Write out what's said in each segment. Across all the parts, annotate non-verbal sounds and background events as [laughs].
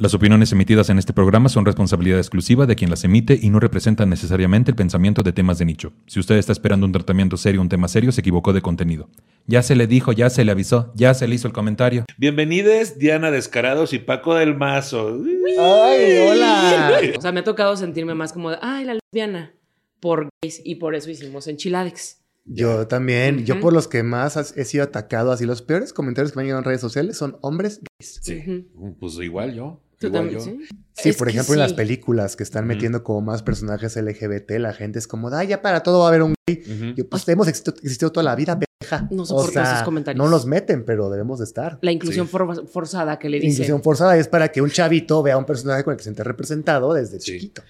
Las opiniones emitidas en este programa son responsabilidad exclusiva de quien las emite y no representan necesariamente el pensamiento de temas de nicho. Si usted está esperando un tratamiento serio, un tema serio, se equivocó de contenido. Ya se le dijo, ya se le avisó, ya se le hizo el comentario. Bienvenidos Diana Descarados y Paco del Mazo. ¡Ay, hola! O sea, me ha tocado sentirme más como de, ay, la lesbiana, por gays, y por eso hicimos enchiladex. Yo también. Yo por los que más has- he sido atacado, así los peores comentarios que me han llegado en redes sociales son hombres gays. Sí. Pues igual yo. ¿Tú igual también? yo. Sí. Sí, Es por ejemplo, en las películas que están metiendo como más personajes LGBT, la gente es como, ay, ya para todo va a haber un gay. Yo, pues hemos existido, existido toda la vida, pendeja. No soporto sea, esos comentarios. no los meten, pero debemos de estar. La inclusión Sí. for- forzada que le dicen. Inclusión forzada es para que un chavito vea un personaje con el que se siente representado desde Sí. chiquito.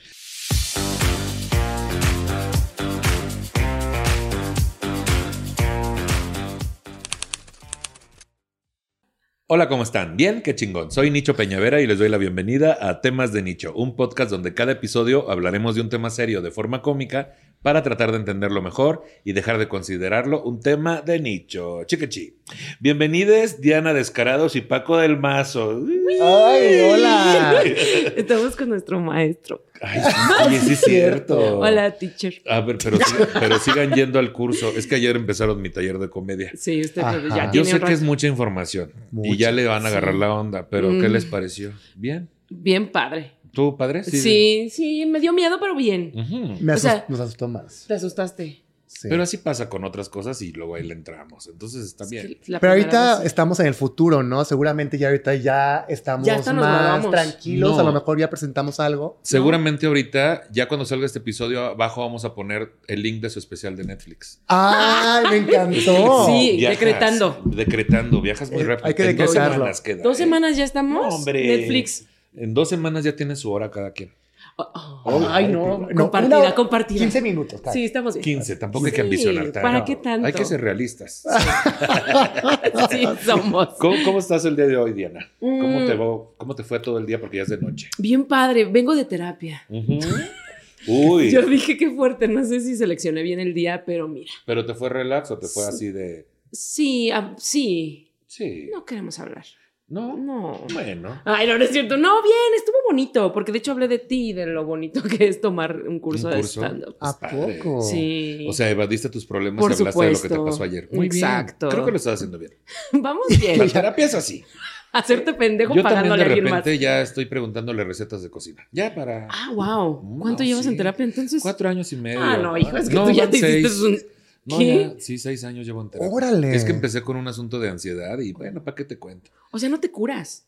Hola, ¿cómo están? Bien, qué chingón. Soy Nicho Peñavera y les doy la bienvenida a Temas de Nicho, un podcast donde cada episodio hablaremos de un tema serio de forma cómica para tratar de entenderlo mejor y dejar de considerarlo un tema de nicho. Chiquechi. Bienvenidos Diana Descarados y Paco del Mazo. ¡Ay, hola! [laughs] Estamos con nuestro maestro. Ay, sí es cierto. [laughs] Hola, teacher. A ver, pero, siga- pero sigan yendo al curso. Es que ayer empezaron mi taller de comedia. Sí, usted Ajá. ya Yo sé que es mucha información y ya le van a agarrar Sí. la onda, pero ¿qué Mm. les pareció? ¿Bien? Bien padre. ¿Tú, padre? Sí. sí, me dio miedo, pero bien. Me O asus- sea- nos asustó más. Te asustaste. Sí. Pero así pasa con otras cosas y luego ahí le entramos. Entonces está Es bien. que Pero ahorita vez- estamos en el futuro, ¿no? Seguramente ya ahorita ya estamos Ya nos más tranquilos. No. A lo mejor ya presentamos algo. Seguramente ahorita, ya cuando salga este episodio, abajo vamos a poner el link de su especial de Netflix. ¡Ay, me encantó! [laughs] Sí. Viajas, decretando. Decretando, viajas muy Eh, rápido. hay que En dos decretarlo. semanas queda, Dos ¿eh? semanas ya estamos. No, hombre. Netflix. En dos semanas ya tiene su hora cada quien. Oh, oh, ay, no. No, compartida, una- compartida. 15 minutos. cada Sí, estamos bien. 15, tampoco hay que ambicionar tanto. ¿para qué tanto? Hay que ser realistas. [laughs] Sí, somos. ¿Cómo, cómo estás el día de hoy, Diana? ¿Cómo, Mm. te va- ¿Cómo te fue todo el día? Porque ya es de noche. Bien padre. Vengo de terapia. [laughs] Uy. Yo dije que fuerte. No sé si seleccioné bien el día, pero mira. ¿Pero te fue relax o te fue así de.? Sí, sí. Sí. No queremos hablar. No. No. Bueno. Ay, no, no es cierto. No, bien, estuvo bonito. Porque de hecho hablé de ti y de lo bonito [laughs] que es tomar un curso, ¿Un de stand-up. ¿A padre. poco? Sí. O sea, evadiste tus problemas Por y hablaste de lo que te supuesto. pasó ayer. Muy Exacto. bien. Creo que lo estás haciendo bien. [laughs] Vamos bien. La terapia es así. [laughs] Hacerte pendejo Yo también pagándole de a alguien más. repente ya estoy preguntándole recetas de cocina. Ya para Ah, wow. No, ¿Cuánto llevas sí. en terapia entonces? cuatro años y medio. Ah, no, hijo, es que No, tú ya te hiciste seis. un. No, ¿Qué? ya, sí, seis años llevo en terapia. Órale. Es que empecé con un asunto de ansiedad y bueno, ¿para qué te cuento? O sea, no te curas.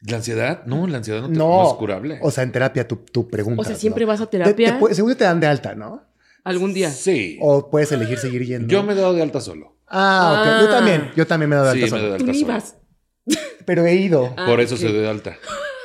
¿La ansiedad? No, la ansiedad no, te- No. no es curable. O sea, en terapia tu, tu pregunta. O sea, siempre vas a Te, terapia te pu- seguro te dan de alta, ¿no? algún día. Sí. O puedes elegir seguir yendo. Yo me he dado de alta solo. Ah, ok. Ah. Yo también. Yo también me he dado de Sí, alta me solo. de Tú alta solo. ibas. Pero he ido. Ah, [laughs] Por eso ok. se dio de alta.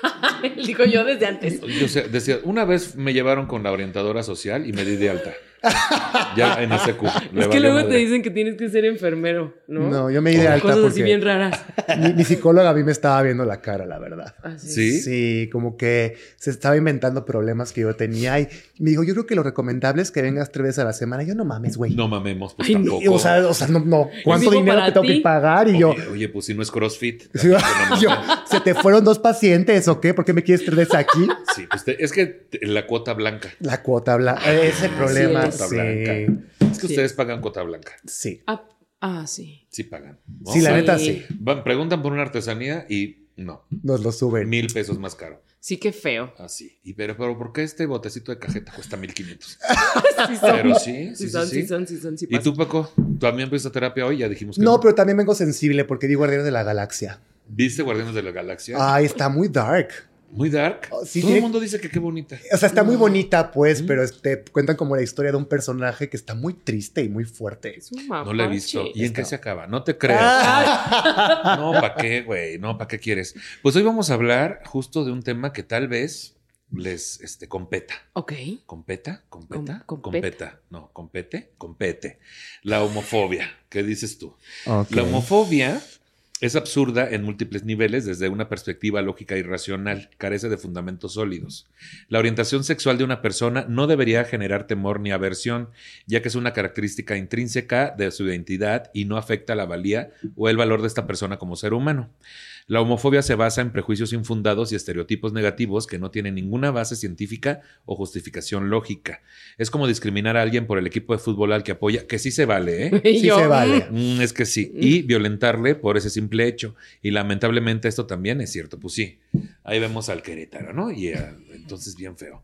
[laughs] Digo yo desde antes. Yo sé- decía, una vez me llevaron con la orientadora social y me di de alta. [laughs] ya en ese curso. Es que luego te dicen que tienes que ser enfermero, ¿no? No, yo me di de alta Cosas así porque bien raras. mi, mi psicóloga a mí me estaba viendo la cara, la verdad. Así. ¿Sí? Sí, como que se estaba inventando problemas que yo tenía y me dijo, yo creo que lo recomendable es que vengas tres veces a la semana. Yo no mames, güey. No mamemos, pues Ay, no. tampoco. O sea, o sea, no, no. ¿Cuánto dinero te tengo ti. que pagar? Y yo, Oye, oye, pues si no es CrossFit. Sí, [laughs] tampoco no [laughs] yo. ¿se te fueron dos pacientes o qué? ¿Por qué me quieres tres veces aquí? Sí, pues te- es que te- la cuota blanca. La cuota blanca. Ese problema. es. Cuota Sí. blanca. Es que Sí. ustedes pagan cuota blanca. Sí. Ah, ah, sí. Sí pagan. ¿no? Sí, la Sí. neta sí. Van- preguntan por una artesanía y no. Nos lo suben. Mil pesos más caro. Sí, qué feo. Así. Y pero, pero ¿por qué este botecito de cajeta cuesta mil quinientos? [laughs] Sí son. Pero sí, sí, Sí sí, son, sí. sí son, sí son, sí ¿Y tú, Paco? ¿También fuiste a terapia hoy? Ya dijimos que No, pero también vengo sensible porque di Guardianes de la Galaxia. ¿Viste Guardianes de la Galaxia? Ay, está muy dark. Muy dark. Oh, sí, Todo tiene- el mundo dice que qué bonita. O sea, está muy bonita, pues, Mm. pero te cuentan como la historia de un personaje que está muy triste y muy fuerte. Es un No la he visto. ¿Y en qué se acaba? No te creas. Ah. No, ¿para qué, güey? No, ¿para qué quieres? Pues hoy vamos a hablar justo de un tema que tal vez les este, competa. Ok. ¿Competa? ¿Competa? Com- competa. No, compete, compete. La homofobia. ¿Qué dices tú? La homofobia Es absurda en múltiples niveles desde una perspectiva lógica y racional, carece de fundamentos sólidos. La orientación sexual de una persona no debería generar temor ni aversión, ya que es una característica intrínseca de su identidad y no afecta la valía o el valor de esta persona como ser humano. La homofobia se basa en prejuicios infundados y estereotipos negativos que no tienen ninguna base científica o justificación lógica. Es como discriminar a alguien por el equipo de fútbol al que apoya, que sí se vale, ¿eh? [laughs] Sí yo, se vale. Mm, es que sí. Y violentarle por ese simple hecho. Y lamentablemente esto también es cierto. Pues sí, ahí vemos al Querétaro, ¿no? Y entonces bien feo.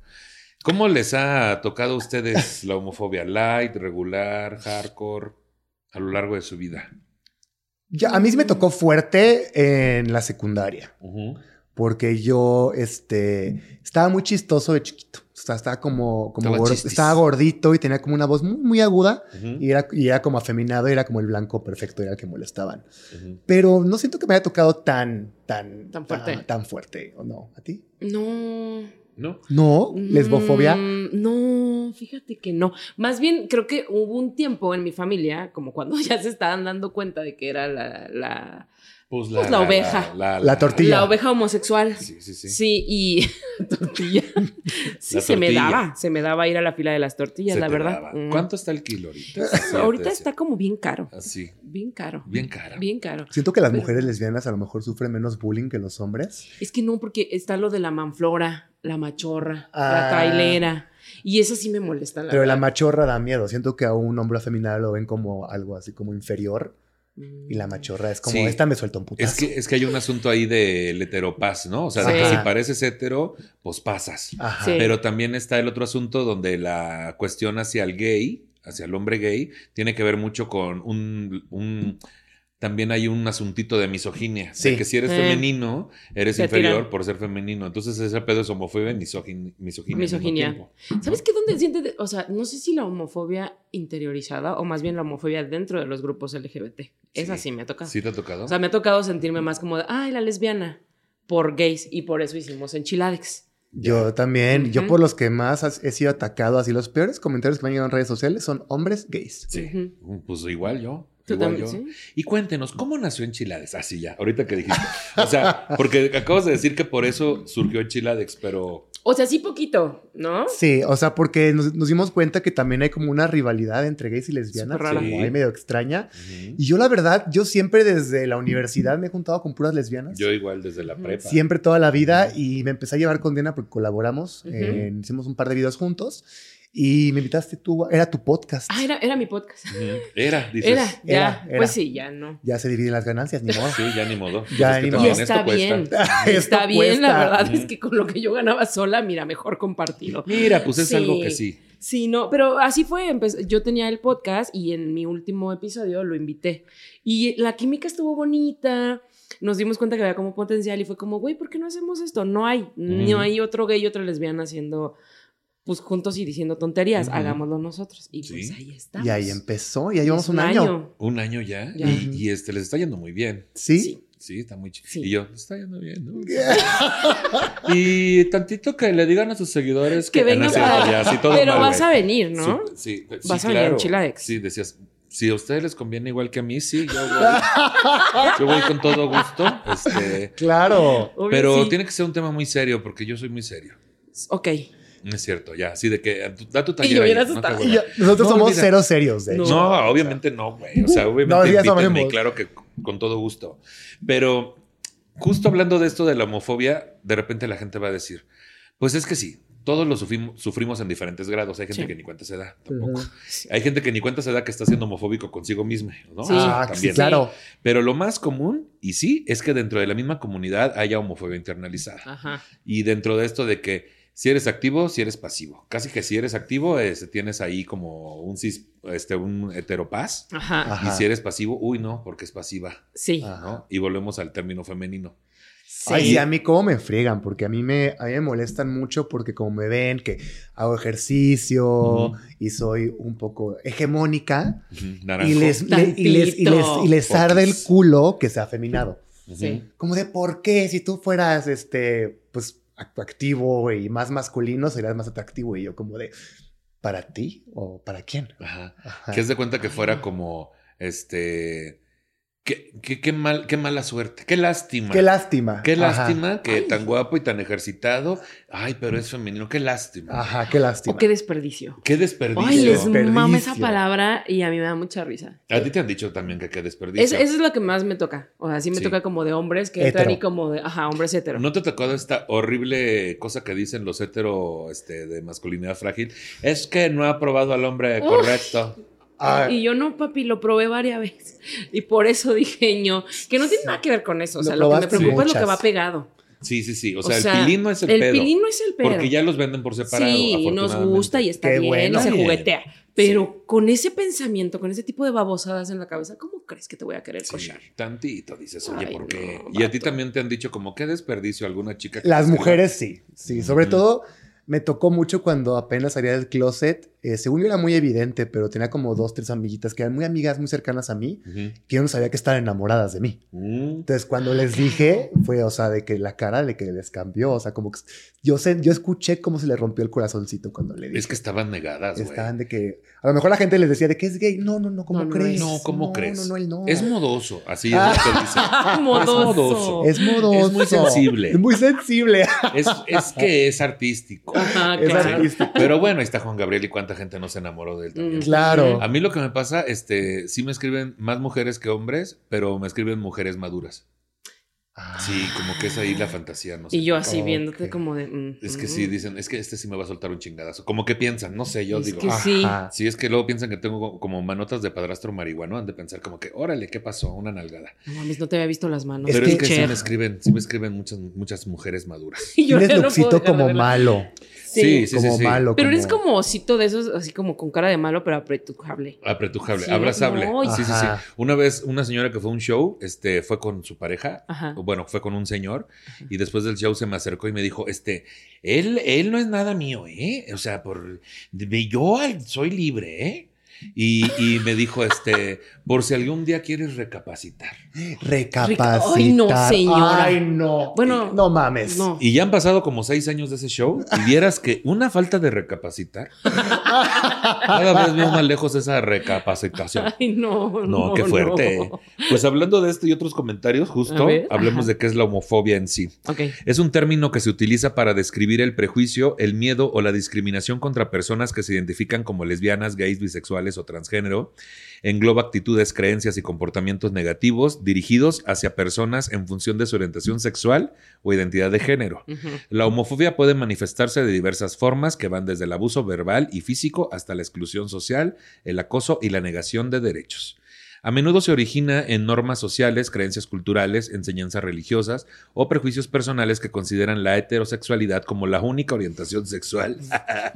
¿Cómo les ha tocado a ustedes la homofobia? Light, regular, hardcore, a lo largo de su vida. Ya, a mí sí me tocó fuerte en la secundaria. Porque yo, este, estaba muy chistoso de chiquito. O sea, estaba como, como Estaba gor- chistis. estaba gordito y tenía como una voz muy, muy aguda. Y era, y era como afeminado, y era como el blanco perfecto, era el que molestaban. Pero no siento que me haya tocado tan, tan, Tan fuerte. Tan, tan fuerte, ¿o no? ¿A ti? No. ¿No? No, lesbofobia. Mm, no, fíjate que no. Más bien, creo que hubo un tiempo en mi familia, como cuando [laughs] ya se estaban dando cuenta de que era la, la, Pues Pues la oveja. La tortilla. la oveja homosexual. Sí, sí, sí. Sí, y [laughs] tortilla. Sí, La se me daba, se me daba ir a la fila de las tortillas, Se la verdad. daba. Mm. ¿Cuánto está el kilo ahorita? [laughs] Ahorita está como bien caro, Así, bien caro. bien cara. Bien caro. Siento que las Pero- mujeres lesbianas a lo mejor sufren menos bullying que los hombres. Es que no, porque está lo de la manflora, la machorra, Ah. la trailera. Y eso sí me molesta, la Pero la machorra da miedo. Siento que a un hombre afeminado lo ven como algo así como inferior. Mm. Y la machorra es como, Sí. esta me suelta un putazo. Es que, es que hay un asunto ahí del heteropaz, ¿no? O sea, de que si pareces hetero, pues pasas. Ajá. Sí. Pero también está el otro asunto donde la cuestión hacia el gay, hacia el hombre gay, tiene que ver mucho con un... un- también hay un asuntito de misoginia. Sí. De que si eres Eh. femenino, eres Te inferior tiran. por ser femenino. Entonces ese pedo es homofobia y misogin- misoginia. al mismo Misoginia. tiempo. ¿Sabes qué? ¿Dónde siente? de- O sea, no sé si la homofobia interiorizada o más bien la homofobia dentro de los grupos LGBT. Esa Sí. sí me ha tocado. ¿Sí te ha tocado? O sea, me ha tocado sentirme más como de, ay, la lesbiana, por gays. Y por eso hicimos enchiladex. Yo también, yo por los que más has- he sido atacado, así los peores comentarios que me han llegado en redes sociales son hombres gays. sí. Pues igual yo. ¿Tú igual también? yo. ¿Sí? Y cuéntenos, ¿cómo nació Enchilades? Así ya, ahorita que dijiste. O sea, porque acabas de decir que por eso surgió Enchiladex, pero O sea, sí poquito, ¿no? Sí, o sea, porque nos, nos dimos cuenta que también hay como una rivalidad entre gays y lesbianas, rara. Sí. ahí medio extraña. Y yo la verdad, yo siempre desde la universidad me he juntado con puras lesbianas. yo igual desde la prepa. Siempre toda la vida y me empecé a llevar con Diana porque colaboramos, eh, hicimos un par de videos juntos y me invitaste tú, era tu podcast. Ah, era, era mi podcast. [laughs] Era, dices. Era, ya. Era, era. Pues sí, ya no. Ya se dividen las ganancias, ni modo. Sí, ya ni modo. Ya Es ni Y modo. también está cuesta. bien. [laughs] Está bien, la verdad es que con lo que yo ganaba sola, mira, mejor compartido. Mira, pues es Sí. algo que sí. Sí, no, pero así fue. Yo tenía el podcast y en mi último episodio lo invité. Y la química estuvo bonita. Nos dimos cuenta que había como potencial y fue como, güey, ¿por qué no hacemos esto? No hay. No hay otro gay y otra lesbiana haciendo, pues juntos y diciendo tonterías. Hagámoslo nosotros. Y Sí. pues ahí estamos. Y ahí empezó, y ahí llevamos un año. Un año ya. Ya. Y, y, este les está yendo muy bien. ¿Sí? Sí. Sí, está muy chido. Sí. Y yo, está yendo bien, ¿no? [laughs] y tantito que le digan a sus seguidores que, Que vengan para- ya, sí, todo Pero mal, vas güey. a venir, ¿no? Sí, sí, sí, Vas a venir claro. Chiladex. Sí, decías, si a ustedes les conviene igual que a mí, sí, yo voy. yo voy con todo gusto. Este, Claro. Obvio, pero sí. tiene que ser un tema muy serio, porque yo soy muy serio. Ok. No es cierto, ya, así de que da tu Y taller. yo ahí, ¿no? Y yo- nosotros No, somos olvida. cero serios, de No. hecho. No, obviamente no, güey. O sea, [laughs] obviamente No, sabemos. claro que con todo gusto. Pero justo hablando de esto de la homofobia, de repente la gente va a decir, pues es que sí, todos lo sufrimos, sufrimos en diferentes grados. Hay gente Sí. que ni cuenta se da, tampoco. Hay gente que ni cuenta se da que está siendo homofóbico consigo misma, ¿no? Sí. Ah, También. claro. Pero lo más común, y sí, es que dentro de la misma comunidad haya homofobia internalizada. Ajá. Y dentro de esto de que si eres activo, si eres pasivo. Casi que si eres activo, es- tienes ahí como un cis, este, un heteropaz. Ajá. Ajá. Y si eres pasivo, uy, no, porque es pasiva, Sí. ¿no? Y volvemos al término femenino. Sí. Ay, sí, a mí cómo me friegan, porque a mí me, a mí me molestan mucho porque como me ven que hago ejercicio y soy un poco hegemónica Naranjo. y les, le- y, les, y, les, y les arde el culo que sea afeminado. Ujú. Sí. Como de, ¿por qué? Si tú fueras, este, pues, activo y más masculino, serías más atractivo. Y yo como de, ¿para ti o para quién? Ajá. Ajá. Que es de cuenta que fuera no. como, este, Qué, qué, qué mal, qué mala suerte. Qué lástima. Qué lástima. Qué Ajá. lástima que tan guapo y tan ejercitado. Ay, pero es femenino. Qué lástima. Ajá, qué lástima. O qué desperdicio. Qué desperdicio. Ay, les Desperdicio. mama esa palabra y a mí me da mucha risa. A ti te han dicho también que qué desperdicio. Es- eso es lo que más me toca. O sea, sí me Sí. toca como de hombres que entran y como de, ajá, hombres hetero. ¿No te ha tocado esta horrible cosa que dicen los hetero este, de masculinidad frágil? Es que no ha probado al hombre Uf. Ah, Y yo no, papi, lo probé varias veces. Y por eso dije yo, que no tiene nada que ver con eso. O sea, Lo lo, que me preocupa es lo muchas. que va pegado. Sí, sí, sí. O O sea, sea, el pilín no es el, El pedo. pilín no es el pedo. Porque ya los venden por separado. Sí, nos gusta y está Qué bien bueno. y se juguetea. Pero con ese pensamiento, con ese tipo de babosadas en la cabeza, ¿cómo crees que te voy a querer Sí, cochar? tantito dices, oye, Ay, ¿por qué? no, y a ti también te han dicho como, qué desperdicio alguna chica. que Las mujeres sí, sí. Sobre Ujú. todo me tocó mucho cuando apenas salía del closet. Eh, según yo era muy evidente, pero tenía como dos, tres amiguitas que eran muy amigas, muy cercanas a mí, que yo no sabía que estaban enamoradas de mí. Mm. Entonces, cuando les dije, fue, o sea, de que la cara de que les cambió, o sea, como que yo, sé, yo escuché cómo se le rompió el corazoncito cuando le dije. Es que estaban negadas, güey. Estaban de que, a lo mejor la gente les decía de que es gay. No, no, no, ¿cómo No, no crees? es. No, ¿cómo no, crees? No, no, él no. Es modoso, así [laughs] es Ah. lo que dicen. Modoso. Es modoso. Es muy sensible. Es muy sensible. Es, es que es artístico. Ajá, [laughs] Es claro. artístico. Pero bueno, ahí está Juan Gabriel y cuánta gente no se enamoró de él también. Claro. A mí lo que me pasa, este, sí me escriben más mujeres que hombres, pero me escriben mujeres maduras. Sí, como que es ahí la fantasía, no sé. Y yo así viéndote como de... mm, Es que mm. sí, dicen, es que este sí me va a soltar un chingadazo. Como que piensan, no sé, yo Es digo. que ah, sí. Sí, es que luego piensan que tengo como manotas de padrastro marihuano, han de pensar como que, órale, ¿qué pasó? Una nalgada. No mames, no te había visto las manos. Es Pero que- es que sí me escriben, sí me escriben muchas, muchas mujeres maduras. Y [laughs] yo Tienes ya no como malo. Sí, sí, como sí. malo. Pero eres como osito de esos, así como con cara de malo, pero apretujable. Apretujable, Sí, abrazable. no, sí, sí, sí. Una vez, una señora que fue a un show, este, fue con su pareja, Ajá. bueno, fue con un señor, y después del show se me acercó y me dijo, este, él, él no es nada mío, ¿eh? O sea, por, yo soy libre, ¿eh? Y, y me dijo, este, por si algún día quieres recapacitar. Recapacitar. Ay, no, señora. Ay, no. Bueno, no mames. No. Y ya han pasado como seis años de ese show y vieras que una falta de recapacitar. Cada vez veo más lejos esa recapacitación. Ay, no. No, qué fuerte. no. Pues hablando de esto y otros comentarios, justo ver, hablemos ajá. de qué es la homofobia en sí. Ok. Es un término que se utiliza para describir el prejuicio, el miedo o la discriminación contra personas que se identifican como lesbianas, gays, bisexuales o transgénero. Engloba actitudes, creencias y comportamientos negativos dirigidos hacia personas en función de su orientación sexual o identidad de género. La homofobia puede manifestarse de diversas formas que van desde el abuso verbal y físico hasta la exclusión social, el acoso y la negación de derechos. A menudo se origina en normas sociales, creencias culturales, enseñanzas religiosas o prejuicios personales que consideran la heterosexualidad como la única orientación sexual [laughs]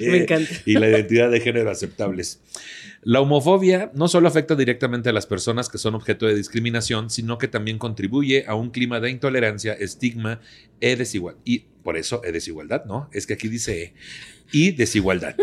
Me encanta. [laughs] y la identidad de género aceptables. La homofobia no solo afecta directamente a las personas que son objeto de discriminación, sino que también contribuye a un clima de intolerancia, estigma e desigualdad. Y por eso e desigualdad, ¿no? Es que aquí dice e, y desigualdad.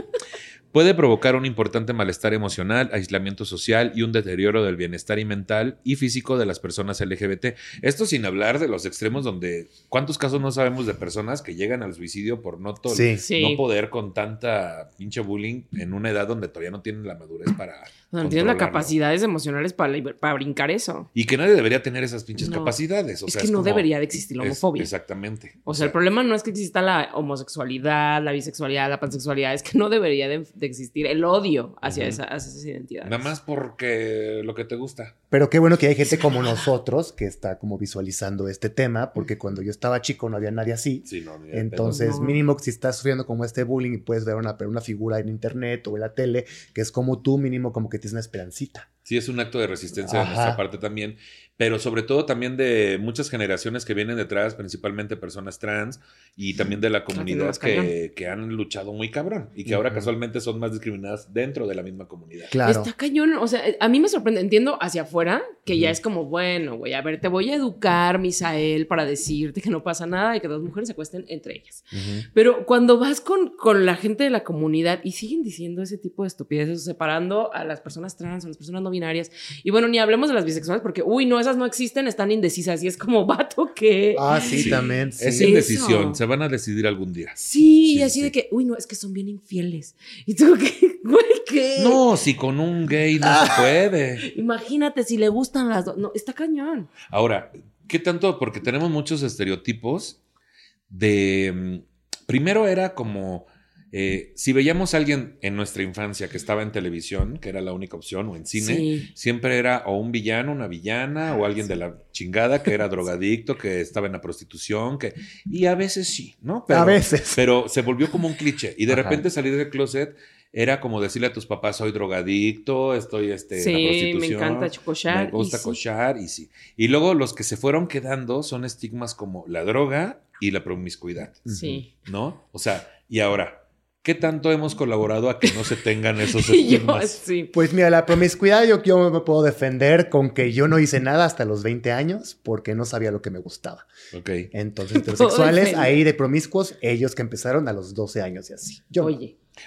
Puede provocar un importante malestar emocional, aislamiento social y un deterioro del bienestar y mental y físico de las personas LGBT. Esto sin hablar de los extremos donde cuántos casos no sabemos de personas que llegan al suicidio por no, tol- Sí. Sí. no poder con tanta pinche bullying en una edad donde todavía no tienen la madurez para No tienes la controlarlo. capacidades emocionales para, para brincar eso. Y que nadie debería tener esas pinches No. capacidades. O es sea, que no como- debería de existir la es- homofobia. exactamente. O sea, el problema no es que exista la homosexualidad, la bisexualidad, la pansexualidad, es que no debería de, de existir el odio hacia, Ujú. esa- hacia esas identidades. Nada más porque lo que te gusta. Pero qué bueno que hay gente como nosotros que está como visualizando este tema, porque cuando yo estaba chico no había nadie así. Sí, no, ni de Entonces, No. mínimo que si estás sufriendo como este bullying y puedes ver una, una figura en internet o en la tele, que es como tú, mínimo como que tienes una esperancita. Sí, es un acto de resistencia de nuestra parte también, pero sobre todo también de muchas generaciones que vienen detrás, principalmente personas trans y también de la comunidad que, que han luchado muy cabrón y que ahora casualmente son más discriminadas dentro de la misma comunidad. Claro. Está cañón, o sea, a mí me sorprende, entiendo hacia afuera que ya Ujú. es como, bueno, güey, a ver, te voy a educar, Misael, para decirte que no pasa nada y que dos mujeres se acuesten entre ellas. Ujú. Pero cuando vas con, con la gente de la comunidad y siguen diciendo ese tipo de estupideces, separando a las personas trans, a las personas no binarias. Y bueno, ni hablemos de las bisexuales porque, uy, no, esas no existen, están indecisas. Y es como, [laughs] vato, que... Ah, sí, Sí. también. Es indecisión. Eso. Se van a decidir algún día. Sí, y Sí, así sí. de que, uy, no, es que son bien infieles. Y tú, [laughs] ¿qué? Güey, ¿qué? No, si con un gay no se puede. [laughs] Imagínate si le gustan las dos. No, está cañón. Ahora, ¿qué tanto? Porque tenemos muchos estereotipos de... mm, Primero era como... eh, si veíamos a alguien en nuestra infancia que estaba en televisión, que era la única opción, o en cine, Sí. siempre era o un villano, una villana, o alguien de la chingada que era [laughs] drogadicto, que estaba en la prostitución, que... Y a veces sí, ¿no? A veces. Pero se volvió como un cliché. Y de Ajá. repente salir del closet era como decirle a tus papás, soy drogadicto, estoy este, en la Sí, me prostitución. encanta cochar. Me gusta y sí. cochar y sí. Y luego los que se fueron quedando son estigmas como la droga y la promiscuidad, Sí. ¿no? O sea, y ahora, ¿qué tanto hemos colaborado a que no se tengan esos [laughs] estigmas? sí. Pues mira, la promiscuidad yo, yo me puedo defender con que yo no hice nada hasta los 20 años porque no sabía lo que me gustaba. Ok. Entonces, [laughs] heterosexuales, ahí de promiscuos, ellos que empezaron a los 12 años y así. Yo. no.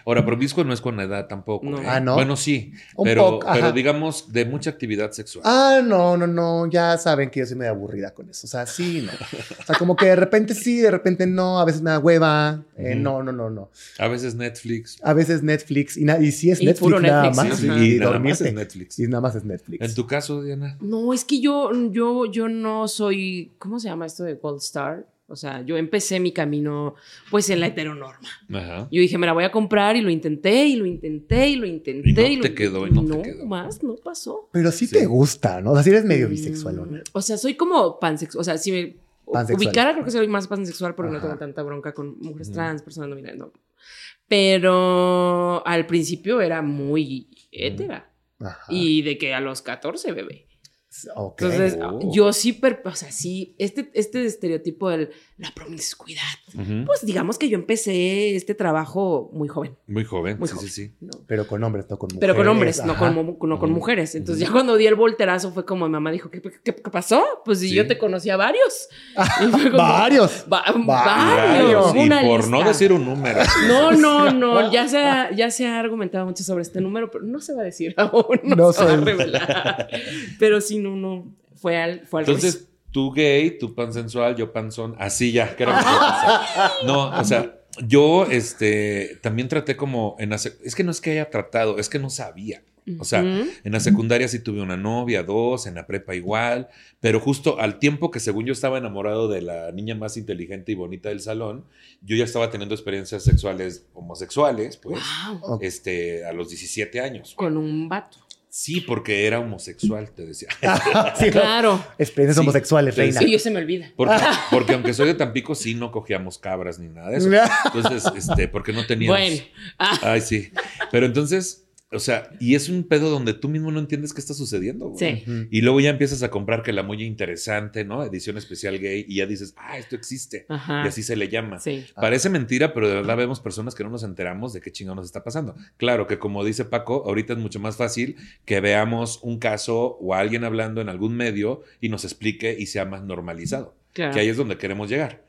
Ahora, promiscuo no es con edad tampoco. No. ¿eh? Ah, ¿no? Bueno, sí, Un pero, poco, ajá. pero digamos de mucha actividad sexual. Ah, no, no, no, ya saben que yo soy medio aburrida con eso. O sea, sí, no. O sea, como que de repente sí, de repente no, a veces me da hueva. Eh. No, no, no, no. A veces Netflix. A veces Netflix y, y sí es Y Netflix puro nada Netflix, más. sí, y, sí, y nada más dormirte. es Netflix. Y nada más es Netflix. En tu caso, Diana. no, es que yo, yo, yo no soy, ¿cómo se llama esto de Gold Star? O sea, yo empecé mi camino pues en la heteronorma. Ajá. Yo dije, me la voy a comprar y lo intenté y lo intenté y lo intenté. Y no y lo te quedó, y no te quedó. más, no pasó. Pero sí, Sí. te gusta, ¿no? O sea, sí eres medio bisexual. Mm, O sea, soy como pansexual. O sea, si me Pansexual. ubicara, creo que soy más pansexual porque no Ajá. tengo tanta bronca con mujeres trans, personas no binarias. no. Pero al principio era muy hétera. Ajá. Y de que a los 14, bebé. Entonces, Oh. yo sí, o sea, sí, este, este estereotipo de la promiscuidad. Pues digamos que yo empecé este trabajo muy joven. Muy joven, Muy sí, joven. sí, sí. ¿no? Pero con hombres, no con mujeres. Pero con hombres, no con, no mujeres. Entonces, ya cuando di el volterazo fue como mi mamá dijo: ¿Qué, qué, qué pasó? Pues si Sí. yo te conocía varios. [laughs] Como, Varios. Va- Varios. varios. y por no decir un número. No, no, [laughs] no. Ya se, ha, ya se ha argumentado mucho sobre este número, pero no se va a decir [laughs] aún. No, No se va a revelar. Pero sí, no, no. Fue al, fue al revés. Entonces, tú gay, tú pansensual, yo panzón, así ya, ¿qué era [laughs] que iba a pasar? No, o sea, yo este también traté como en la es que no es que haya tratado, es que no sabía. O sea, en la secundaria sí tuve una novia, dos, en la prepa igual, pero justo al tiempo que según yo estaba enamorado de la niña más inteligente y bonita del salón, yo ya estaba teniendo experiencias sexuales homosexuales, pues, Wow. Este, a los 17 años. Con un vato. Sí, porque era homosexual, te decía. [laughs] Sí, Claro. Experiencias Sí. homosexuales, reina. Sí, yo se me olvida. Porque, [laughs] porque aunque soy de Tampico, sí no cogíamos cabras ni nada de eso. [laughs] Entonces, este, porque no teníamos. Bueno. Ah, Ay, sí. Pero entonces, o sea, y es un pedo donde tú mismo no entiendes qué está sucediendo. güey. sí. Y luego ya empiezas a comprar que la muy interesante, ¿no? Edición especial gay, y ya dices, ah, esto existe. Ajá. Y así se le llama. Sí. Parece mentira, pero de verdad vemos personas que no nos enteramos de qué chingado nos está pasando. Claro que como dice Paco, ahorita es mucho más fácil que veamos un caso o a alguien hablando en algún medio y nos explique y sea más normalizado, Claro. que ahí es donde queremos llegar.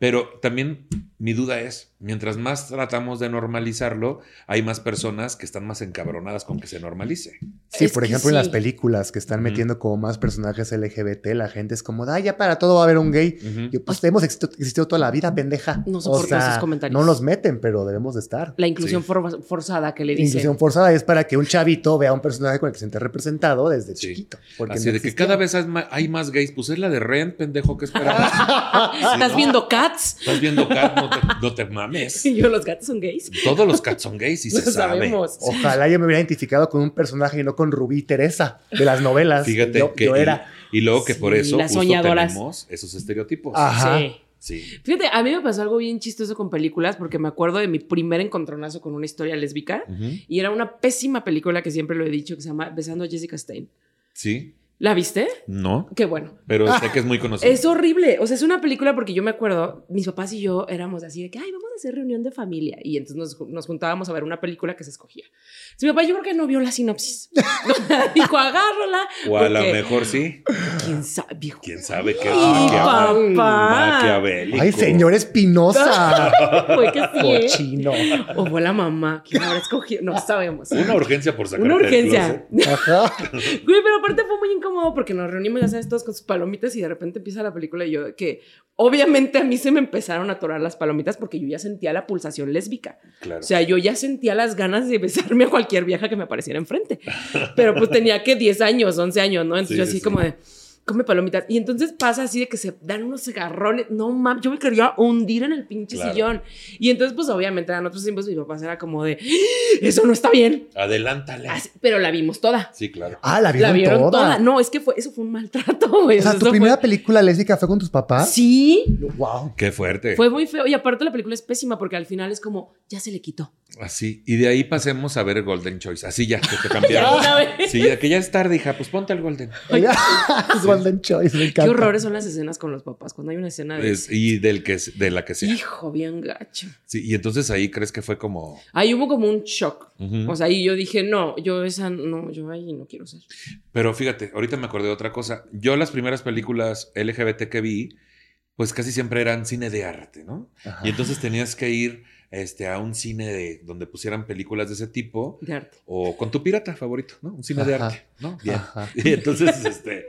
Pero también mi duda es, mientras más tratamos de normalizarlo, hay más personas que están más encabronadas con que se normalice. Sí, Es por que ejemplo, en las sí. películas que están Ujú. metiendo como más personajes LGBT, la gente es como, ah, ya para todo va a haber un gay. Ujú. Yo, pues hemos existido, existido toda la vida, pendeja. No o soporto sea, esos comentarios. no nos meten, pero debemos de estar. La inclusión Sí. for- forzada que le dice. Inclusión forzada es para que un chavito vea un personaje con el que se siente representado desde Sí. chiquito. porque Así no de que existía. cada vez hay más gays. Pues es la de Ren, pendejo, ¿qué esperabas? [laughs] ¿Estás ¿no? viendo cats? Estás viendo Cat, no te, no te mames. Y [laughs] yo, los gatos son gays. Todos los cats son gays y Lo [laughs] se sabe. sabemos. Ojalá yo me hubiera identificado con un personaje y no con Rubí y Teresa de las novelas. Fíjate yo, que yo era. Y, luego que por eso las justo soñadoras. tenemos esos estereotipos. Ajá. Sí. Sí. Fíjate, a mí me pasó algo bien chistoso con películas porque me acuerdo de mi primer encontronazo con una historia lésbica y era una pésima película que siempre lo he dicho que se llama Besando a Jessica Stein. Sí. ¿La viste? No. Qué bueno. Pero sé que es muy conocido. Es horrible. O sea, es una película porque yo me acuerdo, mis papás y yo éramos así de que, ay, vamos al hacer reunión de familia. Y entonces nos, nos juntábamos a ver una película que se escogía. Entonces, mi papá yo creo que no vio la sinopsis. [laughs] [laughs] Dijo, agárrala. O a lo mejor sí. ¿Quién sabe? ¿Quién sabe qué? Ay, Maquia- papá. Maquiavélico. Ay, señor Espinosa. [laughs] Fue que sí, ¿eh? O fue la mamá. ¿Quién habrá escogido? No sabemos. Una urgencia por sacar Una urgencia. Ajá. Güey, pero aparte fue muy incómodo porque nos reunimos, ya sabes, todos con sus palomitas y de repente empieza la película y yo que obviamente a mí se me empezaron a atorar las palomitas porque yo ya sentía la pulsación lésbica. Claro. O sea, yo ya sentía las ganas de besarme a cualquier vieja que me apareciera enfrente. Pero pues tenía que 10 años, 11 años, ¿no? Entonces Sí, yo sí, así sí. como de come palomitas. Y entonces pasa así de que se dan unos cigarrones. No mames, yo me quería hundir en el pinche Claro. sillón. Y entonces, pues obviamente eran otros tiempos, mi papá era como de eso no está bien. Adelántale. Así- pero la vimos toda. Sí, claro. Ah, la vieron, La vieron toda. toda. No, es que fue, eso fue un maltrato, güey. O sea, Eso tu fue- primera película lésbica fue con tus papás. Sí, Wow. Qué fuerte. fue muy feo. Y aparte la película es pésima porque al final es como, ya se le quitó. Así. Y de ahí pasemos a ver Golden Choice. Así ya, que te [laughs] Ya cambiaron. una vez. Sí, ya que ya es tarde, hija, pues ponte al Golden. [laughs] Golden Choice, me encanta. Qué horrores son las escenas con los papás. Cuando hay una escena de... Es- y del que, de la que sea. Hijo, bien gacho. Sí, y entonces ahí crees que fue como. Ahí hubo como un shock. O sea, ahí yo dije, no, yo esa, no, yo ahí no quiero ser. Pero fíjate, ahorita me acordé de otra cosa. Yo las primeras películas LGBT que vi, pues casi siempre eran cine de arte, ¿no? Ajá. Y entonces tenías que ir este, a un cine de, donde pusieran películas de ese tipo. De arte. O con tu pirata favorito, ¿no? Un cine de arte, ¿no? Bien. Ajá. [laughs] Y entonces, este.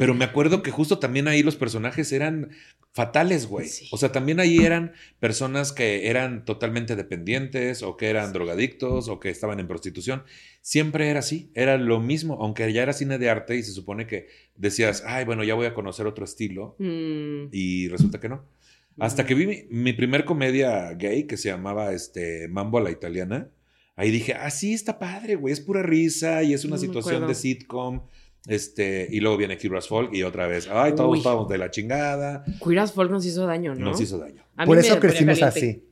Pero me acuerdo que justo también ahí los personajes eran fatales, güey. Sí. O sea, también ahí eran personas que eran totalmente dependientes o que eran drogadictos o que estaban en prostitución. Siempre era así, era lo mismo, aunque ya era cine de arte y se supone que decías, ay, bueno, ya voy a conocer otro estilo Mm, y resulta que no. Hasta que vi mi, mi primer comedia gay que se llamaba este, Mambo a la Italiana. Ahí dije, ah, sí, está padre, güey, es pura risa y es una No situación de sitcom. Este, y luego viene Curious Folk y otra vez, ay, todos Uy. estábamos de la chingada. Queer as Folk nos hizo daño, ¿no? Nos hizo daño. A Por eso crecimos así.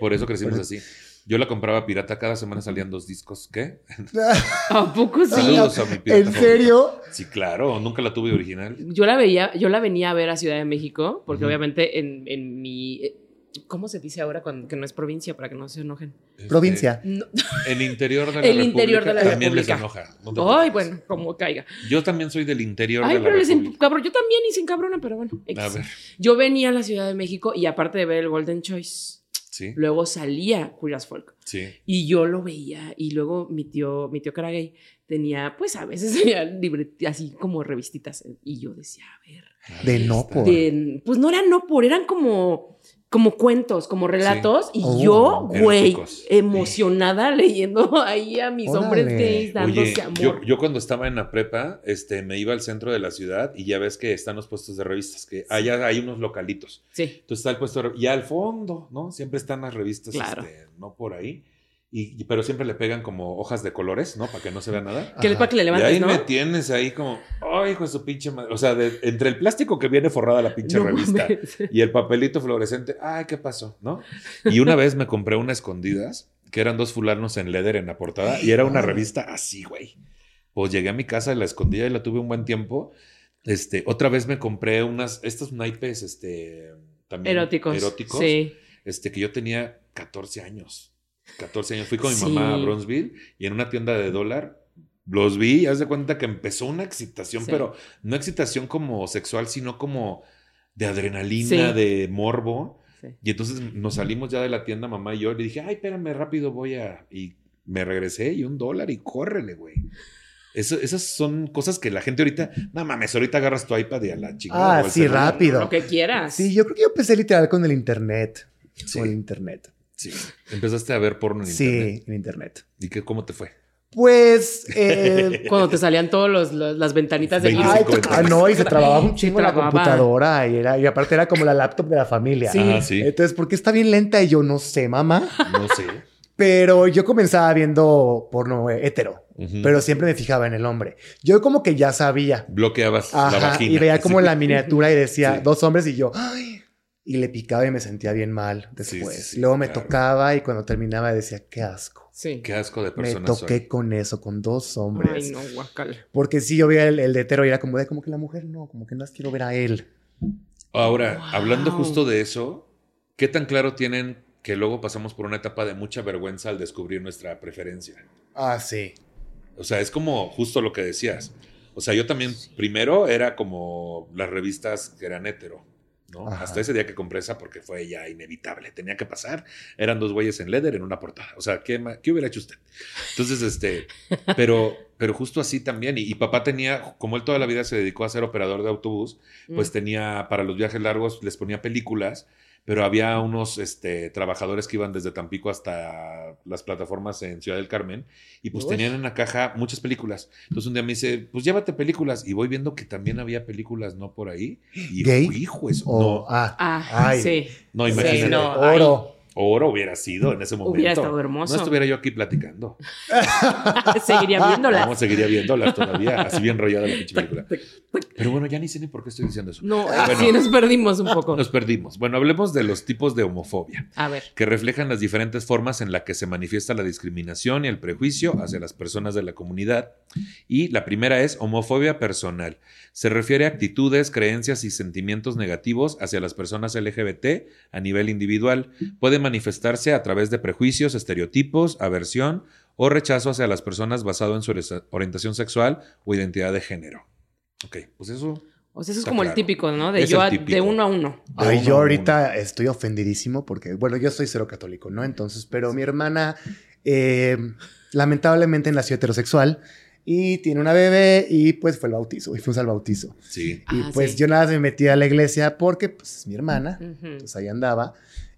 Por eso crecimos así. Yo la compraba pirata, cada semana salían dos discos. ¿Qué? ¿A poco sí? Saludos a mi pirata ¿En serio? Sí, claro, nunca la tuve original. Yo la veía, yo la venía a ver a Ciudad de México, porque obviamente en, en mi... ¿Cómo se dice ahora cuando, que no es provincia para que no se enojen? Este, Provincia. No. [laughs] El interior de la [laughs] El República interior de la también República. les enoja. no Ay, bueno, como caiga. Yo también soy del interior Ay, de la pero les República. cabrón, yo también hice encabrona, pero bueno. A ver, Yo venía a la Ciudad de México y aparte de ver el Golden Choice, sí, luego salía as Folk. sí. Y yo lo veía y luego mi tío, mi tío tenía, pues a veces [laughs] tenía libret- así como revistitas. Y yo decía, a ver, De no por. de- pues no eran no por, eran como, como cuentos, como relatos. Y Oh, yo, güey, emocionada [laughs] leyendo ahí a mis Órale. hombres gays dándose Oye, amor. yo, yo cuando estaba en la prepa, este, me iba al centro de la ciudad y ya ves que están los puestos de revistas, que allá hay unos localitos. Sí. Entonces está el puesto de y al fondo, ¿no? Siempre están las revistas, Claro. este, no por ahí. Y, y- pero siempre le pegan como hojas de colores, ¿no? Para que no se vea nada. Que para que le y levantes, ahí ¿no? me tienes ahí como, ay, hijo de su pinche madre. O sea, de- entre el plástico que viene forrada la pinche No revista mames. y el papelito fluorescente, ay, ¿qué pasó? ¿No? Y una vez me compré una escondidas, que eran dos fulanos en leather en la portada, y era una revista así, güey. Pues llegué a mi casa, la escondida y la tuve un buen tiempo. Este, otra vez me compré unas, estos naipes, este, también Eróticos. eróticos, Sí. este, que yo tenía 14 años. 14 años. Fui con mi Sí. mamá a Bronzeville y en una tienda de dólar los vi y haz de cuenta que empezó una excitación, Sí. pero no excitación como sexual, sino como de adrenalina, Sí. de morbo. Sí. Y entonces nos salimos ya de la tienda, mamá y yo, le dije, ay, espérame, rápido voy a... Y me regresé y un dólar y córrele, güey. Eso- esas son cosas que la gente ahorita, no mames, ahorita agarras tu iPad y a la chingada. Ah, sí, celular. rápido. Lo que quieras. Sí, yo creo que yo empecé literal con el internet. Sí, Con el internet. Sí. Empezaste a ver porno en Sí, internet. en internet. ¿Y qué, cómo te fue? Pues. [laughs] eh, Cuando te salían todos los, los- las ventanitas de 25 ay, ventanas. ah, no, y se trababa un chingo la computadora. Y, era, y aparte era como la laptop de la familia. Sí. Ah, sí. Entonces, ¿por qué está bien lenta? Y yo no sé, mamá. No sé. Pero yo comenzaba viendo porno hetero. Pero siempre me fijaba en el hombre. Yo como que ya sabía. Bloqueabas la vagina. y veía como [laughs] Sí. la miniatura y decía Sí. dos hombres y yo, ay, y le picaba y me sentía bien mal después. Sí, sí, sí, Luego me claro. tocaba y cuando terminaba decía, qué asco. Sí. Qué asco de Me personas toqué soy. con eso, con dos hombres. Ay, no, guacal. Porque sí, yo veía el, el de hetero y era como de, como que la mujer no, como que no las quiero ver a él. Ahora, Wow. hablando justo de eso, ¿qué tan claro tienen que luego pasamos por una etapa de mucha vergüenza al descubrir nuestra preferencia. Ah, sí. O sea, es como justo lo que decías. O sea, yo también primero era como las revistas que eran hetero. ¿No? Ajá. Hasta ese día que compré esa porque fue ya inevitable, tenía que pasar. Eran dos güeyes en leather en una portada. O sea, ¿qué, qué hubiera hecho usted? Entonces, este, [laughs] pero, pero justo así también. Y, y papá tenía, como él toda la vida se dedicó a ser operador de autobús, pues Mm. tenía, para los viajes largos les ponía películas, pero había unos este, trabajadores que iban desde Tampico hasta las plataformas en Ciudad del Carmen y pues Uy. tenían en la caja muchas películas. Entonces un día me dice, pues llévate películas y voy viendo que también había películas no por ahí. Y ¿Gay? hijo, eso. O, ah, Ah, Ay. sí. No, no, Sí, imagínate. no. oro. Oro hubiera sido en ese momento. Hubiera estado hermoso. No estuviera yo aquí platicando. [laughs] Seguiría viéndola. Vamos, seguiría viéndolas todavía. Así bien rollada la pinche película. Pero bueno, ya ni sé ni por qué estoy diciendo eso. No, Bueno. sí, nos perdimos un poco. Nos perdimos. Bueno, hablemos de los tipos de homofobia. A ver. que reflejan las diferentes formas en las que se manifiesta la discriminación y el prejuicio hacia las personas de la comunidad. Y la primera es homofobia personal. Se refiere a actitudes, creencias y sentimientos negativos hacia las personas LGBT a nivel individual. Puede manifestarse a través de prejuicios, estereotipos, aversión o rechazo hacia las personas basado en su ori- orientación sexual o identidad de género. Ok, pues eso. O sea, eso es como claro. el típico, ¿no? De Es yo a- de uno a uno. de Ay, uno yo ahorita estoy ofendidísimo porque, bueno, yo soy cero católico, ¿no? Entonces, pero mi hermana eh, lamentablemente nació heterosexual y tiene una bebé y pues fue el bautizo y fuimos al bautizo. Sí. Y Ah, pues sí. yo nada más me metí a la iglesia porque pues es mi hermana, Ujú. pues ahí andaba.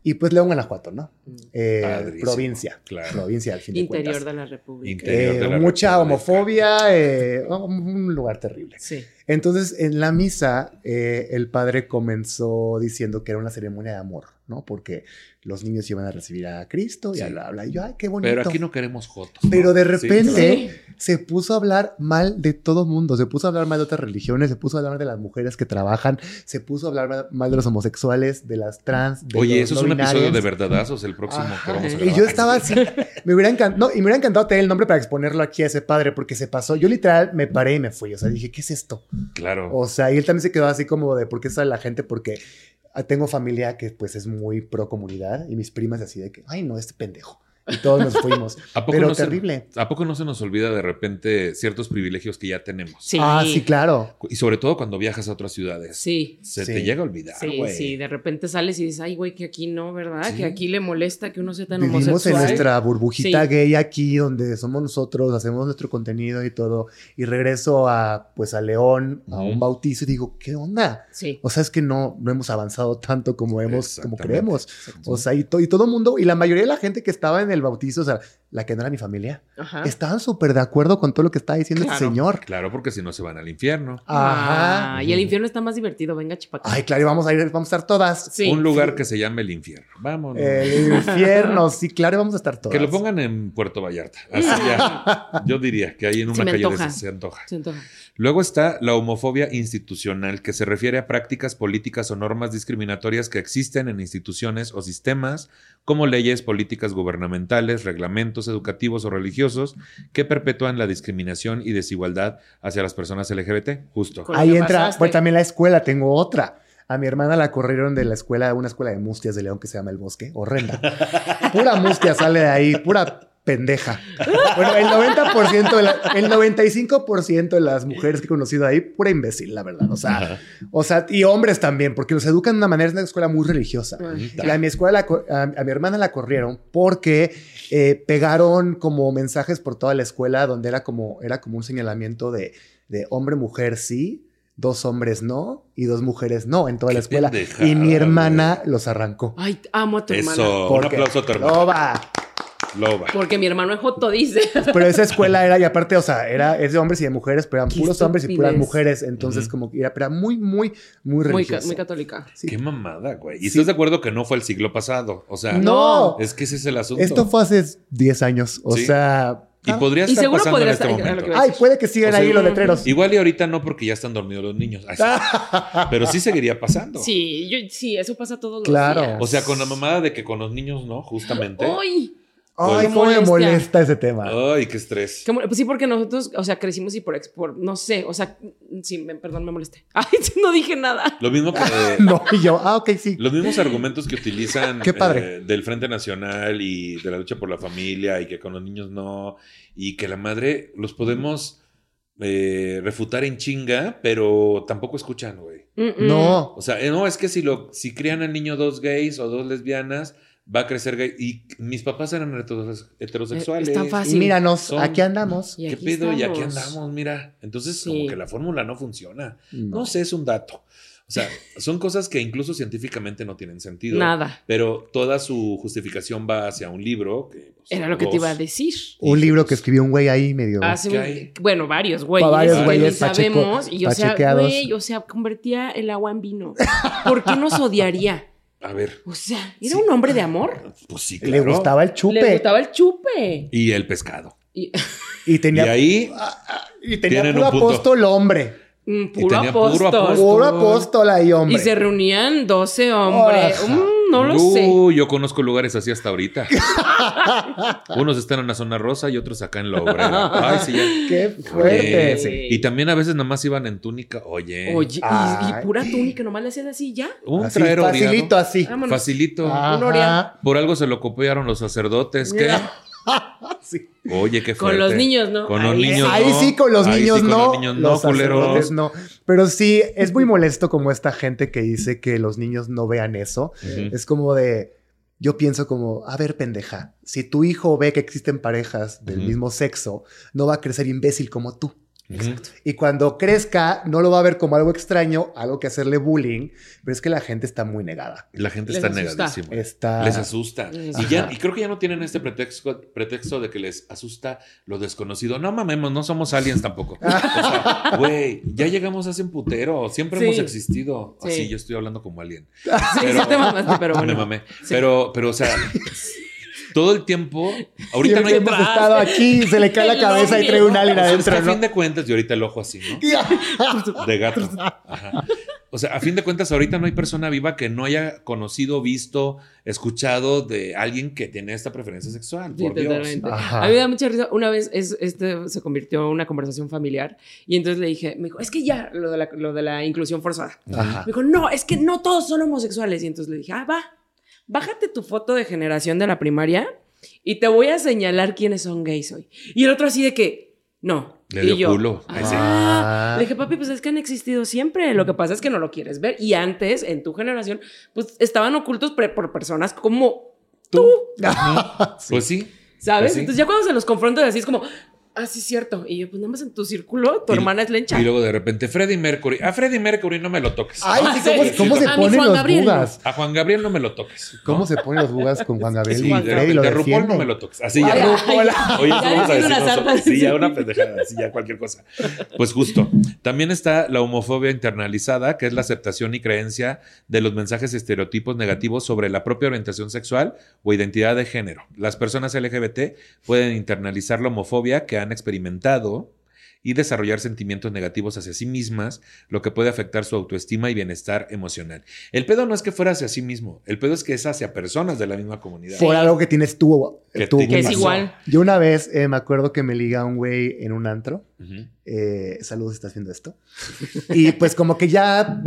Y pues León, Guanajuato, ¿no? Eh, Padrísimo, provincia. claro. Provincia, al fin de Interior cuentas. de la República. Interior. Eh, de la mucha República. homofobia, eh, un lugar terrible. Sí. Entonces, en la misa, eh, el padre comenzó diciendo que era una ceremonia de amor, ¿no? Porque los niños iban a recibir a Cristo y Sí. bla, bla. Y yo, ay, qué bonito. Pero aquí no queremos jotos. ¿no? Pero de repente Sí. se puso a hablar mal de todo mundo, se puso a hablar mal de otras religiones, se puso a hablar de las mujeres que trabacan, se puso a hablar mal- de los homosexuales, de las trans. De Oye, los eso es no un episodio de verdadazos, el próximo Ajá. que vamos a Y yo estaba así, me hubiera encantado, y me hubiera encantado tener el nombre para exponerlo aquí a ese padre, porque se pasó. Yo literal me paré y me fui, o sea, dije, ¿qué es esto? Claro. O sea, y él también se quedó así como de, ¿por qué sale la gente? Porque tengo familia que pues es muy pro comunidad y mis primas así de que, ay, no, este pendejo. Y todos nos fuimos. [laughs] ¿A poco, Pero no se, terrible. ¿A poco no se nos olvida de repente ciertos privilegios que ya tenemos? Sí. Ah, sí, claro. Y sobre todo cuando viajas a otras ciudades. Sí. Se Sí. te llega a olvidar, Sí, sí, de repente sales y dices, ay, güey, que aquí no, ¿verdad? Sí. Que aquí le molesta que uno sea tan Vivimos en homosexual. nuestra burbujita Sí. gay aquí, donde somos nosotros, hacemos nuestro contenido y todo. Y regreso a, pues, a León, a un bautizo y digo, ¿qué onda? Sí. O sea, es que no, no hemos avanzado tanto como hemos, como creemos. O sea, y, to- y todo mundo, y la mayoría de la gente que estaba en el bautizo, o sea, la que no era mi familia, Ajá. estaban súper de acuerdo con todo lo que estaba diciendo Claro. señor. Claro, porque si no se van al infierno. Ajá. Ah, y el infierno está más divertido, venga, chipaca. Ay, claro, y vamos a ir, vamos a estar todas. Sí. Un lugar que se llame el infierno. Vámonos. El infierno, [laughs] sí, claro, y vamos a estar todas. que lo pongan en Puerto Vallarta. Así ya. Yo diría que hay en una me calle de antoja. esas se antoja. Se antoja. Luego está la homofobia institucional, que se refiere a prácticas políticas o normas discriminatorias que existen en instituciones o sistemas, como leyes, políticas gubernamentales, reglamentos educativos o religiosos, que perpetúan la discriminación y desigualdad hacia las personas LGBT. Justo. Ahí entra, pasaste. pues también la escuela, tengo otra. A mi hermana la corrieron de la escuela, una escuela de mustias de León que se llama El Bosque, horrenda. [laughs] Pura mustia sale de ahí, pura pendeja. Bueno, el 90%, de la- el 95% de las mujeres que he conocido ahí, pura imbécil, la verdad. O sea, Ajá. o sea, y hombres también, porque los educan de una manera, es una escuela muy religiosa. Y a mi escuela, la a, a mi hermana la corrieron porque eh, pegaron como mensajes por toda la escuela donde era como, era como un señalamiento de, de hombre-mujer sí, dos hombres no y dos mujeres no en toda Qué la escuela. pendejada, Y mi hermana los arrancó. Ay, amo a tu hermana. Un aplauso a tu hermano. Loba. Loba. Porque mi hermano es Joto dice. Pero esa escuela era, y aparte, o sea, era, es de hombres y de mujeres, pero eran puros hombres y puras mujeres. Entonces, como que era, pero era muy, muy, muy Muy, ca- religioso. muy católica. Sí. Qué mamada, güey. ¿Y Sí. estás de acuerdo que no fue el siglo pasado? O sea, No, es que ese es el asunto. esto fue hace 10 años. O Sí. sea. Y ah, podría Y estar seguro pasando podría en este estar- momento. Ay, puede que sigan O sea, ahí los letreros. Igual y ahorita no porque ya están dormidos los niños. Ay, sí. [laughs] Pero sí seguiría pasando. Sí, yo, sí, eso pasa todos los Claro. días. O sea, con la mamada de que con los niños no, justamente. ¡Ay! Ay, cómo me molesta ese tema. Ay, qué estrés. Pues sí, porque nosotros, o sea, crecimos y por, ex- por no sé, o sea, sí, me- perdón, me molesté. [laughs] Ay, no dije nada. Lo mismo que [laughs] No, y yo, ah, ok, sí. los mismos argumentos que utilizan Qué padre. eh, del Frente Nacional y de la lucha por la familia y que con los niños no y que la madre los podemos eh, refutar en chinga, pero tampoco escuchan, güey. Mm, mm. No. O sea, eh, no, es que si lo si crían al niño dos gays o dos lesbianas, va a crecer gay. Y mis papás eran heteros- heterosexuales. Eh, es tan Y fácil. míranos, Son- aquí andamos. Y ¿Qué aquí pedo? Y aquí estamos. andamos, mira. Entonces, Sí. como que la fórmula no funciona. No. No sé, es un dato. O sea, [laughs] son cosas que incluso científicamente no tienen sentido. Nada. Pero toda su justificación va hacia un libro. Que, pues, Era lo que te iba a decir. Un libro que escribió un güey ahí medio. Hace ¿Qué un- bueno, varios güeyes. varios que güeyes pacheco- sabemos. Y o sea, güey, o sea, convertía el agua en vino. ¿Por qué nos odiaría? A ver, O sea, ¿era Sí. un hombre de amor? pues sí, Le claro. gustaba el chupe. Le gustaba el chupe. Y el pescado. Y, Y [laughs] Y tenía, ahí, y tenía tienen puro un punto. apóstol hombre. mm, puro tenía puro apóstol. Puro apóstol ahí, hombre. Y se reunían 12 hombres. Ajá. Mm, no lo sé. Uy, yo conozco lugares así hasta ahorita. [laughs] [laughs] Unos están en la zona rosa y otros acá en la obrera. Ay, sí, ya. Qué Oye, fuerte. Sí. Y también a veces nomás iban en túnica. Oye, Oye, y- pura túnica, nomás le hacías así ya. un Así, traer facilito así. Vámonos. Facilito. Ajá. Por algo se lo copiaron los sacerdotes. ¿Qué? [laughs] Sí. Oye, qué Con fuerte. los niños, ¿no? Con los Ahí- niños Ahí no. sí, con los Ahí niños sí, con no. los niños no, los sacerdotes culeros. no. Pero sí, es muy molesto como esta gente que dice que los niños no vean eso. Es como de. Yo pienso como, a ver, pendeja, si tu hijo ve que existen parejas del mismo sexo, no va a crecer imbécil como tú. Ujú. Y cuando crezca, no lo va a ver como algo extraño, algo que hacerle bullying, pero es que la gente está muy negada. La gente Les está asusta. negadísima. Está... Les asusta. Les Y, ya, asusta. y creo que ya no tienen este pretexto, pretexto de que les asusta lo desconocido. No mamemos, no somos aliens tampoco. [laughs] O sea, güey, ya llegamos hace un putero. Siempre Sí. hemos existido. Sí. Así, yo estoy hablando como alien. [laughs] Sí, Pero- sí te mamaste, pero [laughs] bueno. Me mamé. Sí. Pero, pero, o sea, todo el tiempo. Ahorita no hay. Hemos estado aquí, se le cae la [laughs] cabeza y trae un alien adentro, a fin de cuentas, y ahorita el ojo así, ¿no? [laughs] De gato. Ajá. O sea, a fin de cuentas, ahorita no hay persona viva que no haya conocido, visto, escuchado de alguien que tiene esta preferencia sexual. Sí, por Dios. totalmente. Ajá. A mí me da mucha risa. Una vez es, este se convirtió en una conversación familiar y entonces le dije, me dijo, es que ya, lo de la, lo de la inclusión forzada. Ajá. Me dijo, no, es que no todos son homosexuales. Y entonces le dije, ah, va, bájate tu foto de generación de la primaria y te voy a señalar quiénes son gays hoy. Y el otro así de que, no. Le y dio yo, culo. Ah, le dije, papi, pues es que han existido siempre. Lo que pasa es que no lo quieres ver. Y antes, en tu generación, pues estaban ocultos por personas como tú, Pues sí. ¿sabes? Pues sí. Entonces ya cuando se los confrontan así es como, ah, sí, es cierto. Y yo, pues nada más en tu círculo, tu Y- hermana es lencha. Y luego de repente, Freddie Mercury. A Freddie Mercury no me lo toques. Ay, sí, Sí, ¿cómo, sí, cómo sí. se ponen Juan los Gabriel, bugas? A Juan Gabriel no me lo toques. ¿no? ¿Cómo se ponen los bugas con Juan [laughs] Gabriel? Sí, y de repente, RuPaul no me lo toques. Así Ay, ya. RuPaul. [laughs] Oye, Ya vamos a decir una Sí, sí. ya una pendejada, así ya cualquier cosa. Pues justo. También está la homofobia internalizada, que es la aceptación y creencia de los mensajes y estereotipos negativos sobre la propia orientación sexual o identidad de género. Las personas LGBT pueden internalizar la homofobia que han experimentado y desarrollar sentimientos negativos hacia sí mismas, lo que puede afectar su autoestima y bienestar emocional. El pedo no es que fuera hacia sí mismo, el pedo es que es hacia personas de la misma comunidad. Por algo que tienes tú. Que tú que es igual. Yo una vez eh, me acuerdo que me liga un güey en un antro. Eh, saludos, si estás viendo esto. Y pues como que ya...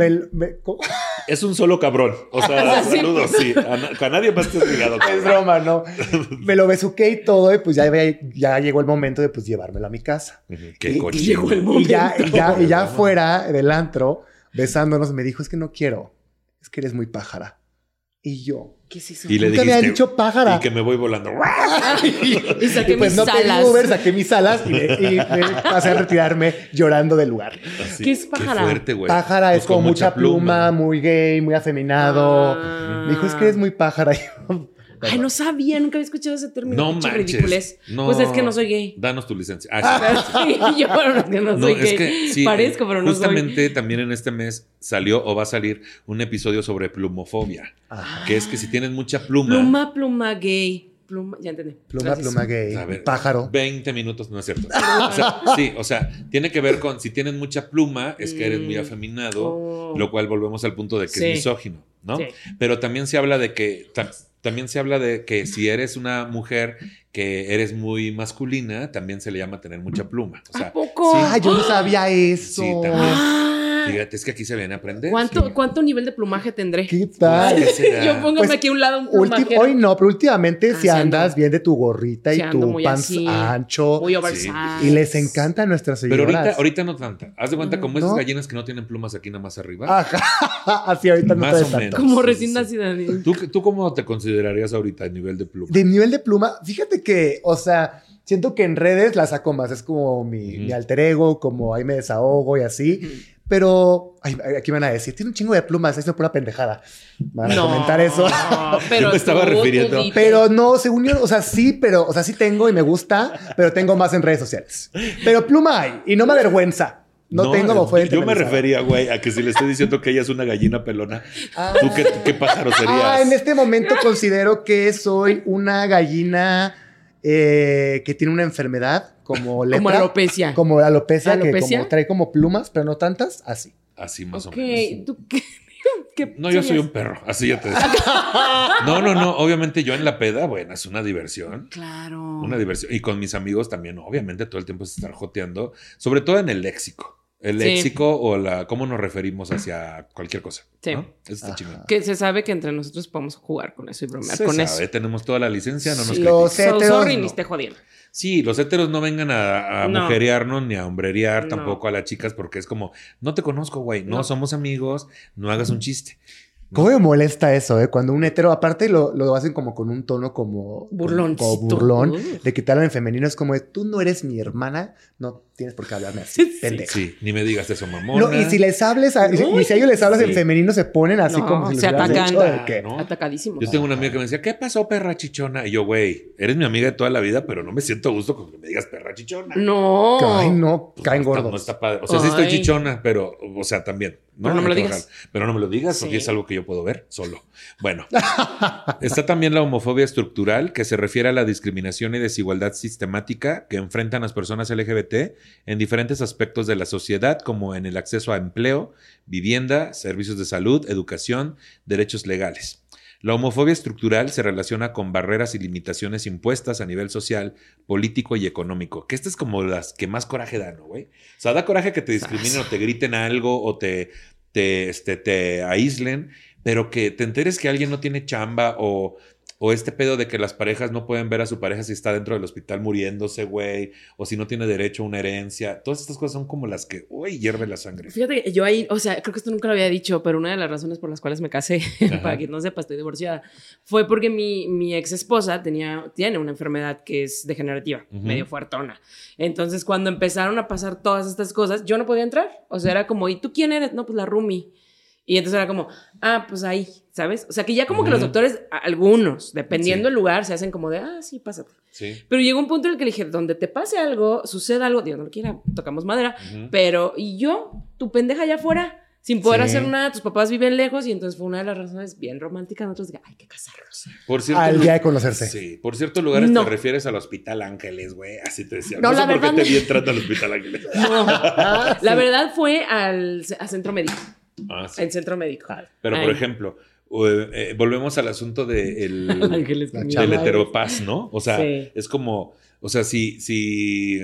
Es un solo cabrón. O sea, [laughs] Sí. saludos, sí. A, na- a nadie más te has ligado. es broma, ¿no? [laughs] Me lo besuqué y todo y pues ya, ya llegó el momento de pues llevármelo a mi casa. Qué Y- cochino. y llegó el Y momento. ya, y ya, y ya fuera del antro, besándonos, me dijo, es que no quiero. Es que eres muy pájara. Y yo, ¿Qué es eso? Y le nunca me dijiste, han dicho pájara. Y que me voy volando. [laughs] Y saqué Y pues mis no pedí alas. Uber, saqué mis alas y, me, y me [laughs] pasé a retirarme llorando del lugar. Así. ¿Qué es pájara? Qué fuerte, güey. Pájara Pues es con mucha pluma, muy gay, muy afeminado. Ah. Me dijo, es que eres muy pájara. [laughs] Ay, no sabía, nunca había escuchado ese término. No manches. ridiculez. No. Pues es que no soy gay. Danos tu licencia. [laughs] Ah, sí, yo, bueno, es que no No, soy es gay. que sí. Parezco, pero no soy. Justamente también en este mes salió o va a salir un episodio sobre plumofobia. Ajá. Que es que si tienes mucha pluma. Pluma, pluma gay. Pluma, ya entendí. Pluma, Gracias. pluma gay. A ver, pájaro. 20 minutos, no es cierto. O sea, sí, o sea, tiene que ver con si tienes mucha pluma, es que eres muy Mm. afeminado, Oh. lo cual volvemos al punto de que Sí. es misógino, ¿no? Sí. Pero también se habla de que también se habla de que si eres una mujer que eres muy masculina, también se le llama tener mucha pluma. O sea, ¿A poco? sí. Ah, yo no sabía eso. Sí, también. Ah. Fíjate, es que aquí se viene a aprender. ¿Cuánto, Sí. ¿Cuánto nivel de plumaje tendré? ¿Qué tal? [laughs] Yo póngame Pues, aquí a un lado un plumajero. hoy no, pero últimamente Ah, si andas bien de tu gorrita y tu pants así, ancho. Muy. Y les encanta a nuestras Pero señoras. ahorita, ahorita no tanta. Haz de cuenta como esas gallinas que no tienen plumas aquí nada más arriba. Ajá, [laughs] así ahorita no Más te o tanto. menos. Como recién sí. nacida. ¿Tú, ¿Tú cómo te considerarías ahorita a nivel de pluma? De nivel de pluma, fíjate que, o sea, siento que en redes la saco más. Es como mi, Ujú. mi alter ego, como ahí me desahogo y así. Pero, ay, aquí me van a decir, tiene un chingo de plumas, es una pura pendejada. Van a comentar eso. [laughs] pero Yo me estaba tú, refiriendo-. Pero no, según yo, o sea, sí, pero, o sea, sí tengo y me gusta, pero tengo más en redes sociales. Pero pluma hay y no me avergüenza. No, tengo como fuente. Yo me refería, güey, a que si le estoy diciendo que ella es una gallina pelona, Ah. ¿tú qué, qué pájaro serías? Ah, en este momento considero que soy una gallina eh, que tiene una enfermedad como lepra. Como alopecia. Como alopecia, que como trae como plumas, pero no tantas, así. Así más o menos. ¿tú qué? [laughs] qué No, yo soy un perro, así ya te digo. No, no, no, obviamente yo en la peda, bueno, es una diversión. Claro. Una diversión. Y con mis amigos también, obviamente, todo el tiempo es estar joteando, sobre todo en el léxico. El Sí. léxico o la cómo nos referimos hacia cualquier cosa. Sí. ¿no? Eso está chingón. Que se sabe que entre nosotros podemos jugar con eso y bromear Se con sabe, eso. tenemos toda la licencia, no nos. Los critiquen. So heteros, sorry, no. ni esté jodiendo. Sí, los heteros no vengan a, a No. mujerearnos ni a hombrerear No. tampoco a las chicas porque es como, no te conozco, güey, no, No. somos amigos, no hagas un chiste. ¿Cómo me molesta eso, eh? Cuando un hetero, aparte lo, lo hacen como con un tono como... Burloncito. Como burlón. De que te hablan en femenino es como de, tú no eres mi hermana, no tienes por qué hablarme así, [laughs] Sí, sí. pendeja. Sí, ni me digas eso, mamón. No, y si les hables, a- y si a ellos les hablas sí. en femenino, se ponen así No, como si se atacan. ¿no? Atacadísimo. Yo tengo una amiga que me decía, ¿qué pasó, perra chichona? Y yo, güey, eres mi amiga de toda la vida, pero no me siento a gusto con que me digas perra chichona. No. Ay, no, Pues caen no está- gordos. No está padre. O sea, sí estoy chichona, pero, o sea, también. Pero no me lo digas. Pero no me lo digas porque es algo que yo puedo ver solo. Bueno, está también la homofobia estructural, que se refiere a la discriminación y desigualdad sistemática que enfrentan las personas LGBT en diferentes aspectos de la sociedad, como en el acceso a empleo, vivienda, servicios de salud, educación, derechos legales. La homofobia estructural se relaciona con barreras y limitaciones impuestas a nivel social, político y económico. Que estas es como las que más coraje dan, ¿no, güey? O sea, da coraje que te discriminen o te griten algo o te, te, este, te aíslen, pero que te enteres que alguien no tiene chamba o, o este pedo de que las parejas no pueden ver a su pareja si está dentro del hospital muriéndose, güey, o si no tiene derecho a una herencia. Todas estas cosas son como las que, uy, hierve la sangre. Fíjate que yo ahí, o sea, creo que esto nunca lo había dicho, pero una de las razones por las cuales me casé, [laughs] Ajá. para quien no sepa, estoy divorciada, fue porque mi, mi ex esposa tenía, tiene una enfermedad que es degenerativa, medio fuertona. Entonces, cuando empezaron a pasar todas estas cosas, yo no podía entrar. O sea, era como, ¿y tú quién eres? No, pues la Rumi. Y entonces era como, ah, pues ahí, ¿sabes? O sea, que ya como que los doctores, algunos, dependiendo Sí. del lugar, se hacen como de, ah, sí, pásate. Sí. Pero llegó un punto en el que le dije, donde te pase algo, suceda algo, Dios no lo quiera, tocamos madera, pero, ¿y yo? Tu pendeja allá afuera, sin poder Sí. hacer nada, tus papás viven lejos, y entonces fue una de las razones bien románticas. Nosotros de, hay que casarnos. Por cierto, Al día de conocerse. Sí, por ciertos lugares No. te refieres al Hospital Ángeles, güey. Así te decía. No, No, sé la por verdad qué te vi entrando al Hospital Ángeles. [laughs] No, Ah, [laughs] la sí. verdad fue al a centro médico, Ah, sí. en centro médico. Pero, por ejemplo, eh, eh, volvemos al asunto de el, [laughs] del heteropaz, ¿no? O sea, Sí. es como, o sea, si, si,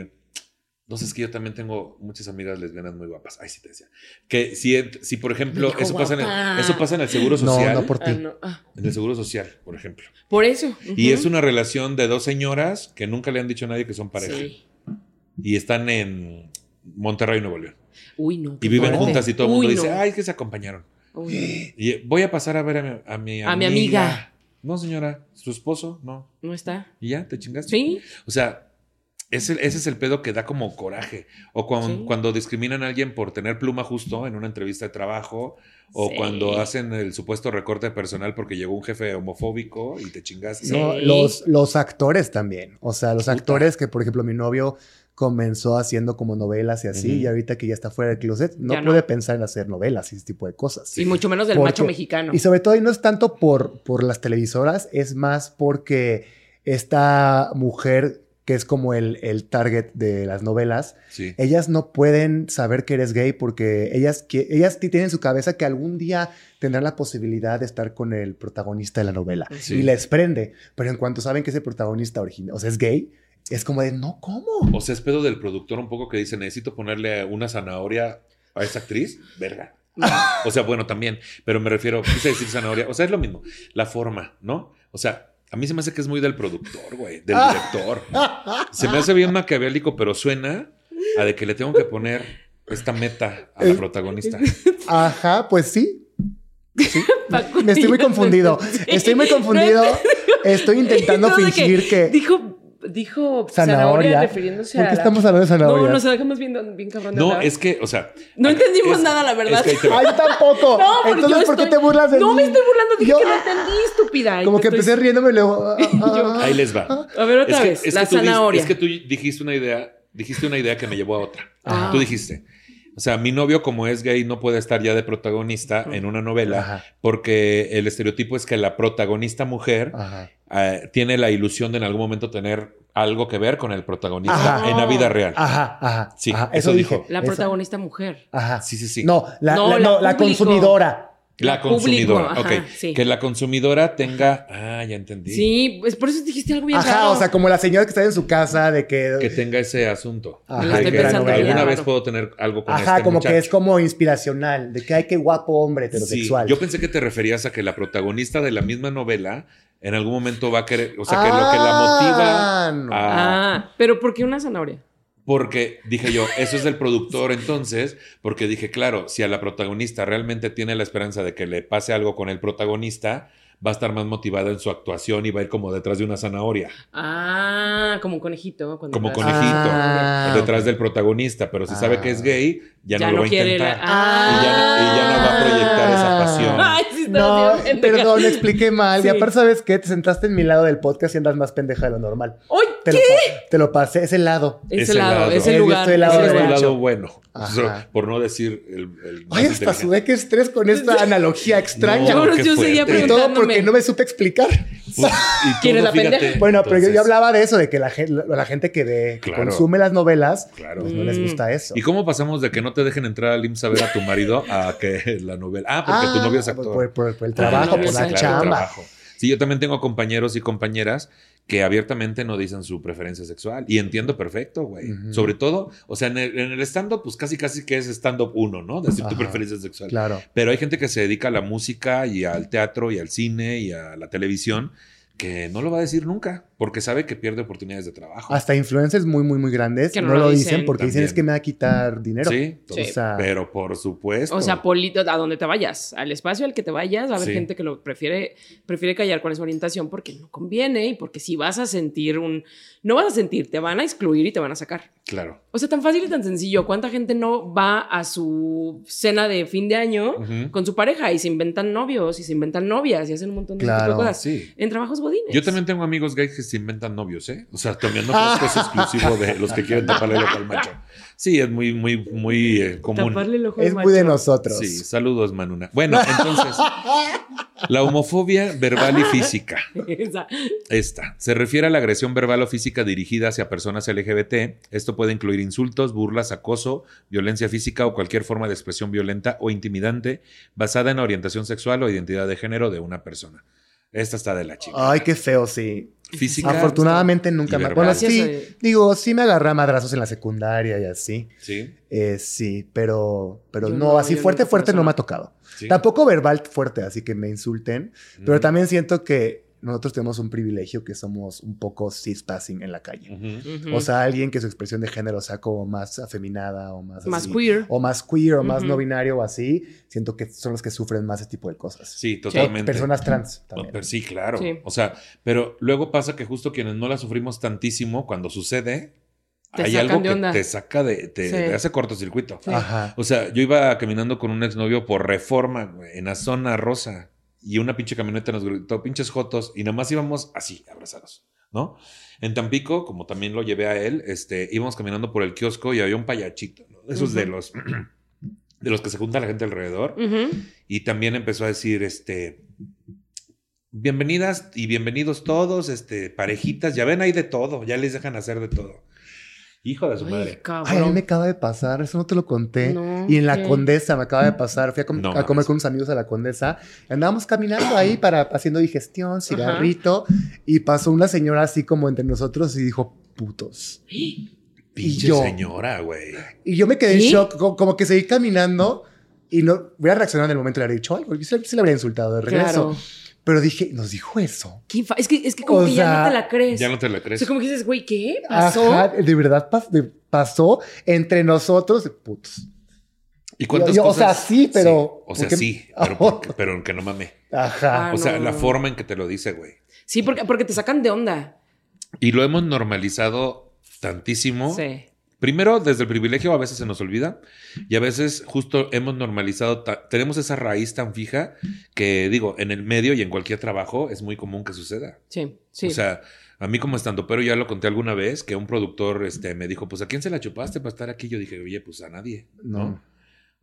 no sé, es que yo también tengo muchas amigas lesbianas muy guapas. Ay, sí te decía. Que si, si por ejemplo, eso pasa, en el, eso pasa en el Seguro No, Social. no por Ah, ti. no. Ah, En el Seguro Social, por ejemplo. por eso. Y es una relación de dos señoras que nunca le han dicho a nadie que son pareja. Sí. Y están en Monterrey, Nuevo León. Uy, no. Y viven fuerte. juntas y todo el mundo Uy, dice, no. ay, es que se acompañaron. Uy, Y voy a pasar a ver a mi, a mi A mi amiga. No, señora, su esposo, no. no. ¿No está? Y ya, te chingaste. Sí. O sea, ese, ese es el pedo que da como coraje. O Sí. cuando discriminan a alguien por tener pluma justo en una entrevista de trabajo. O Sí. cuando hacen el supuesto recorte personal porque llegó un jefe homofóbico y te chingaste. No, Sí. los, los actores también. O sea, los Puta. actores que, por ejemplo, mi novio comenzó haciendo como novelas y así, y ahorita que ya está fuera del closet, no puede pensar en hacer novelas y ese tipo de cosas. Y mucho menos del Porque- macho mexicano. Y sobre todo, y no es tanto por, por las televisoras, es más porque esta mujer que es como el, el target de las novelas, Sí. ellas no pueden saber que eres gay porque ellas, que, ellas ti- tienen en su cabeza que algún día tendrán la posibilidad de estar con el protagonista de la novela. Sí. Y les prende. Pero en cuanto saben que ese protagonista original, o sea, es gay, es como de, no, ¿cómo? O sea, es pedo del productor un poco que dice, necesito ponerle una zanahoria a esa actriz. Verga. O sea, bueno, también. Pero me refiero, quise decir zanahoria. O sea, es lo mismo. La forma, ¿no? O sea, a mí se me hace que es muy del productor, güey. Del director. Se me hace bien maquiavélico, pero suena a de que le tengo que poner esta meta a la protagonista. Ajá, pues sí. Paco, Me estoy muy confundido. Estoy muy confundido. Estoy intentando fingir que... Dijo, dijo Zanahoria. zanahoria, refiriéndose ¿Por a. qué la- estamos hablando de zanahoria? No, nos dejamos viendo bien cabrón de No, hablar. es que, o sea. No entendimos es- nada, la verdad. es que. ¡Ay, yo tampoco! [laughs] No, porque Entonces, yo ¿por qué estoy- te burlas de No mí? me estoy burlando, dije Yo- que no entendí, estúpida. Como que estoy- empecé riéndome y luego... [laughs] ah, ah, Ahí les va. A ver, otra Es que- vez, es la zanahoria. es que tú dijiste una idea, dijiste una idea que me llevó a otra. Ah. Tú dijiste, o sea, mi novio como es gay no puede estar ya de protagonista en una novela Ajá. porque el estereotipo es que la protagonista mujer Ajá. eh, tiene la ilusión de en algún momento tener algo que ver con el protagonista Ajá. en la vida real. Ajá, ajá. Sí, ajá, eso eso dijo. La Eso. protagonista mujer. Ajá. Sí, sí, sí. No, la, No, la- la no, la público. consumidora. La La público, consumidora, ajá, ok. sí. Que la consumidora tenga, ah, ya entendí. Sí, pues por eso dijiste algo bien Ajá, raro. o sea, como la señora que está en su casa de que... Que tenga ese asunto. Ajá, De que pensando alguna vez puedo tener algo con Ajá, este como que es como inspiracional, de que hay que guapo hombre Sí, heterosexual. yo pensé que te referías a que la protagonista de la misma novela en algún momento va a querer, o sea, que lo que la motiva Ah, no. a... Ah, pero ¿por qué una zanahoria? Porque dije yo, [laughs] eso es del productor entonces, porque dije, claro, si a la protagonista realmente tiene la esperanza de que le pase algo con el protagonista, va a estar más motivada en su actuación y va a ir como detrás de una zanahoria, Ah, como un conejito. cuando como conejito, Ah, detrás del protagonista, pero si Ah. sabe que es gay, ya, Ya no lo no va a intentar. la- Y, ya, no- y ya no va a proyectar esa pasión. Ay, sí, No, bien perdón, me expliqué mal. Sí. Y aparte, ¿sabes qué? Te sentaste en mi lado del podcast y andas más pendeja de lo normal. ¡Ay, Te qué! lo, te lo pasé, ese lado. Ese Ese lado, lado. ese Yo lugar. estoy del lado ese Ese es tu lugar. derecho. lado bueno, Ajá. Por no decir el, el Ay, hasta sudé que estrés con esta [laughs] analogía extraña. No, Yo, seguía y todo porque no me supe explicar. Pues, y [laughs] ¿Quién es la pendeja? Bueno, pero yo, yo hablaba de eso, de que la, la, la gente que, ve, que Claro. consume las novelas, Claro. pues no les gusta eso. ¿Y cómo pasamos de que no te dejen entrar al IMSS a ver a tu marido a que [laughs] la novela? Ah, porque tu Ah, novio es actor. Por, por- por el Ah, trabajo, no, por la claro, chamba. Sí, yo también tengo compañeros y compañeras que abiertamente no dicen su preferencia sexual. Y entiendo perfecto, güey. Sobre todo, o sea, en el, el stand-up, pues casi casi que es stand-up uno, ¿no? Decir tu preferencia sexual. Claro. Pero hay gente que se dedica a la música y al teatro y al cine y a la televisión que no lo va a decir nunca porque sabe que pierde oportunidades de trabajo. Hasta influencers muy, muy, muy grandes Que no, no lo dicen, dicen. porque dicen es que me va a quitar dinero. Sí, Sí. O sea, pero por supuesto. O sea, polito, a donde te vayas, al espacio al que te vayas, va a haber Sí. gente que lo prefiere, prefiere callar con esa orientación porque no conviene y porque si vas a sentir un. No vas a sentir, te van a excluir y te van a sacar. claro. O sea, tan fácil y tan sencillo. ¿Cuánta gente no va a su cena de fin de año con su pareja y se inventan novios y se inventan novias y hacen un montón de, tipo de Claro. cosas? Sí. En trabajos godines. Yo también tengo amigos gays que se inventan novios, ¿eh? O sea, también no creo que es exclusivo de los que quieren taparle el ojo al macho. Sí, es muy, muy, muy eh, común. Taparle el ojo al es muy de macho. nosotros. Sí, saludos, Manuna. Bueno, entonces, [laughs] la homofobia verbal y física. Esa. Esta se refiere a la agresión verbal o física dirigida hacia personas LGBT. Esto puede incluir insultos, burlas, acoso, violencia física o cualquier forma de expresión violenta o intimidante basada en la orientación sexual o identidad de género de una persona. Esta está de la chica. Ay, qué feo, sí. Física. Afortunadamente nunca y me... Bueno, sí, a- digo, sí me agarré a madrazos en la secundaria y así. Sí, Eh, sí, pero, pero Yo no, no, así fuerte, fuerte no me ha tocado. sí. Tampoco verbal fuerte, así que me insulten. Pero también siento que nosotros tenemos un privilegio que somos un poco cis-passing en la calle. O sea, alguien que su expresión de género sea como más afeminada o más más así, queer. O más queer o más no binario o así. Siento que son los que sufren más ese tipo de cosas. Sí, totalmente. Personas trans No, también. pero sí, claro. Sí. O sea, pero luego pasa que justo quienes no la sufrimos tantísimo, cuando sucede, Te hay algo que onda. te saca de, te, Sí. te hace cortocircuito. Sí. Ajá. O sea, yo iba caminando con un exnovio por reforma, en la zona rosa. Y una pinche camioneta nos gritó, pinches jotos, y nada más íbamos así, abrazados, ¿no? En Tampico, como también lo llevé a él, este, íbamos caminando por el kiosco y había un payachito, ¿no? De esos de los [clears throat] de los que se junta la gente alrededor. Y también empezó a decir, este, bienvenidas y bienvenidos todos, este, parejitas, ya ven, hay de todo, ya les dejan hacer de todo. Hijo de su Ay, madre. Ay, a mí me acaba de pasar, eso no te lo conté. No, y en la ¿qué? Condesa me acaba de pasar. Fui a, com- No a comer con unos amigos a la Condesa. Andábamos caminando ahí para haciendo digestión, cigarrito. Y pasó una señora así como entre nosotros y dijo, putos. Pinche yo- señora, güey. Y yo me quedé en ¿Sí? shock, co- como, que seguí caminando y no hubiera reaccionado en el momento, le habría dicho algo. Yo sí, sí le habría insultado de regreso. Claro. Pero dije, nos dijo eso. Es que, es que como O que ya no te la crees. Ya no te la O crees. sea, como que dices, güey, ¿qué pasó? Ajá, de verdad pas- de- pasó entre nosotros, putos. ¿Y cuántas Yo- yo, o sea, sí, pero- Sí, O sea, porque- sí, [laughs] pero, porque- pero que no mame. Ajá. Ah, O sea, no. la forma en que te lo dice, güey. Sí, porque, porque te sacan de onda. Y lo hemos normalizado tantísimo. Sí. Primero, desde el privilegio a veces se nos olvida y a veces justo hemos normalizado, tenemos esa raíz tan fija que digo, en el medio y en cualquier trabajo es muy común que suceda. Sí, sí. O sea, a mí como estando, pero ya lo conté alguna vez que un productor este, me dijo, pues ¿a quién se la chupaste para estar aquí? Yo dije, oye, pues a nadie, ¿no? No.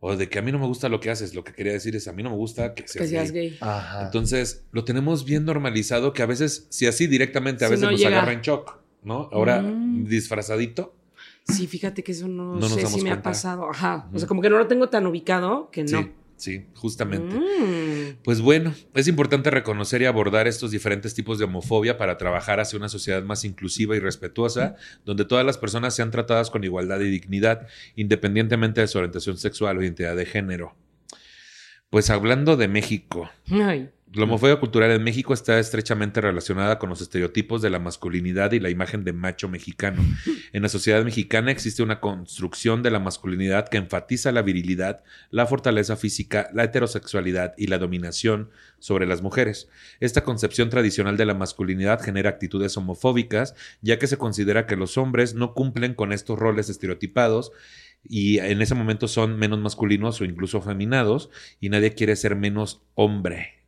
O de que a mí no me gusta lo que haces, lo que quería decir es, a mí no me gusta que seas, que seas gay. gay. Ajá. Entonces, lo tenemos bien normalizado que a veces, si así directamente, a Si veces no nos llega. agarra en shock, ¿no? Ahora, Mm. disfrazadito. Sí, fíjate que eso no, sé si me ha pasado. Ajá. O sea, como que no lo tengo tan ubicado que no. Sí, sí, justamente. Mm. Pues bueno, es importante reconocer y abordar estos diferentes tipos de homofobia para trabajar hacia una sociedad más inclusiva y respetuosa, donde todas las personas sean tratadas con igualdad y dignidad, independientemente de su orientación sexual o identidad de género. Pues hablando de México, Ay. La homofobia cultural en México está estrechamente relacionada con los estereotipos de la masculinidad y la imagen de macho mexicano. [laughs] En la sociedad mexicana existe una construcción de la masculinidad que enfatiza la virilidad, la fortaleza física, la heterosexualidad y la dominación sobre las mujeres. Esta concepción tradicional de la masculinidad genera actitudes homofóbicas, ya que se considera que los hombres no cumplen con estos roles estereotipados y en ese momento son menos masculinos o incluso afeminados y nadie quiere ser menos hombre.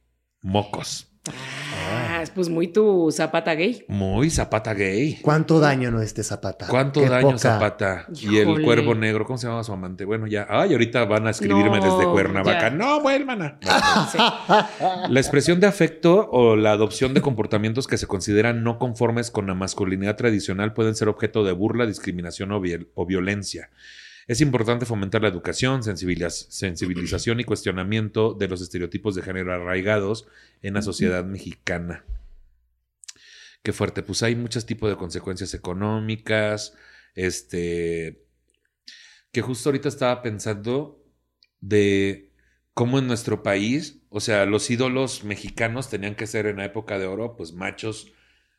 Mocos. Ah, es pues muy tu zapata gay. Muy Zapata gay. ¿Cuánto daño no este Zapata? ¿Cuánto Qué daño poca. Zapata? Y el cuervo negro, ¿cómo se llama su amante? Bueno, ya. Ay, ahorita van a escribirme No, desde Cuernavaca. ya. No, vuelvan a. [laughs] La expresión de afecto o la adopción de comportamientos que se consideran no conformes con la masculinidad tradicional pueden ser objeto de burla, discriminación o, viol- o violencia. Es importante fomentar la educación, sensibiliz- sensibilización y cuestionamiento de los estereotipos de género arraigados en la sociedad mexicana. Qué fuerte, pues hay muchos tipos de consecuencias económicas, este, que justo ahorita estaba pensando de cómo en nuestro país, o sea, los ídolos mexicanos tenían que ser en la época de oro, pues machos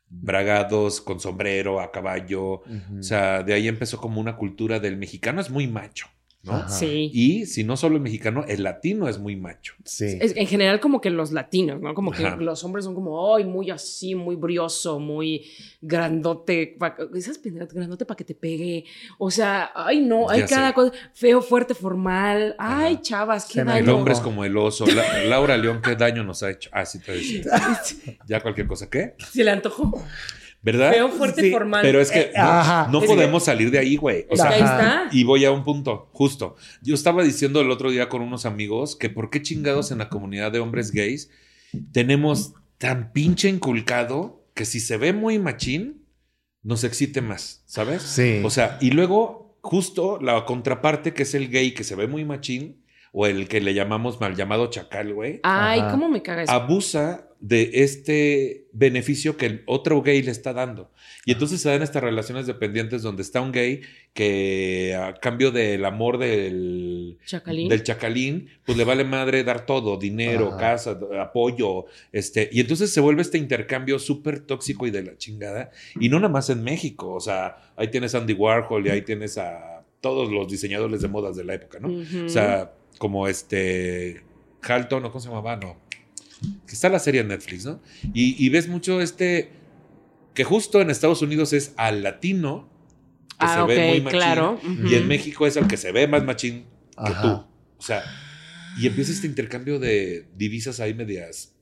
bragados, con sombrero, a caballo, o sea, de ahí empezó como una cultura del mexicano. Es muy macho, ¿no? Ajá. Sí. Y si no solo el mexicano, el latino es muy macho. sí. Es- en general, como que los latinos, ¿no? Como que Ajá. los hombres son como, ay, muy así, muy brioso, muy grandote, pa- esas grandote para que te pegue. O sea, ay, no, hay Ya cada sé. cosa, feo, fuerte, formal. Ay, chavas, qué daño. El hombre es como el oso. La- Laura León, ¿qué daño nos ha hecho? Ah, sí, te decía. [laughs] Ya cualquier cosa, ¿qué? Se le antojó. ¿Verdad? Feo, fuerte, Sí, formal. Pero es que Eh, no, ajá. no Es que- podemos salir de ahí, güey. O sea, ahí está. Y voy a un punto, justo. Yo estaba diciendo el otro día con unos amigos que por qué chingados en la comunidad de hombres gays tenemos tan pinche inculcado que si se ve muy machín, nos excite más, ¿sabes? Sí. O sea, y luego justo la contraparte que es el gay que se ve muy machín o el que le llamamos mal llamado chacal, güey, Ay, Ajá. ¿cómo me caga eso? abusa de este beneficio que el otro gay le está dando. Y entonces se dan estas relaciones dependientes donde está un gay que a cambio del amor del, Chacalín. del chacalín, pues le vale madre dar todo, dinero, Ajá. casa, apoyo, este, y entonces se vuelve este intercambio súper tóxico y de la chingada, y no nada más en México, o sea, ahí tienes a Andy Warhol y ahí tienes a todos los diseñadores de modas de la época, ¿no? Ujú. O sea, como este Halton, ¿o cómo se llamaba? No. Que está la serie en Netflix, ¿no? Y, y ves mucho este, que justo en Estados Unidos es al latino, que ah, se ve muy machín, claro. y en México es el que se ve más machín que Ajá. tú. O sea, y empieza este intercambio de divisas ahí medias.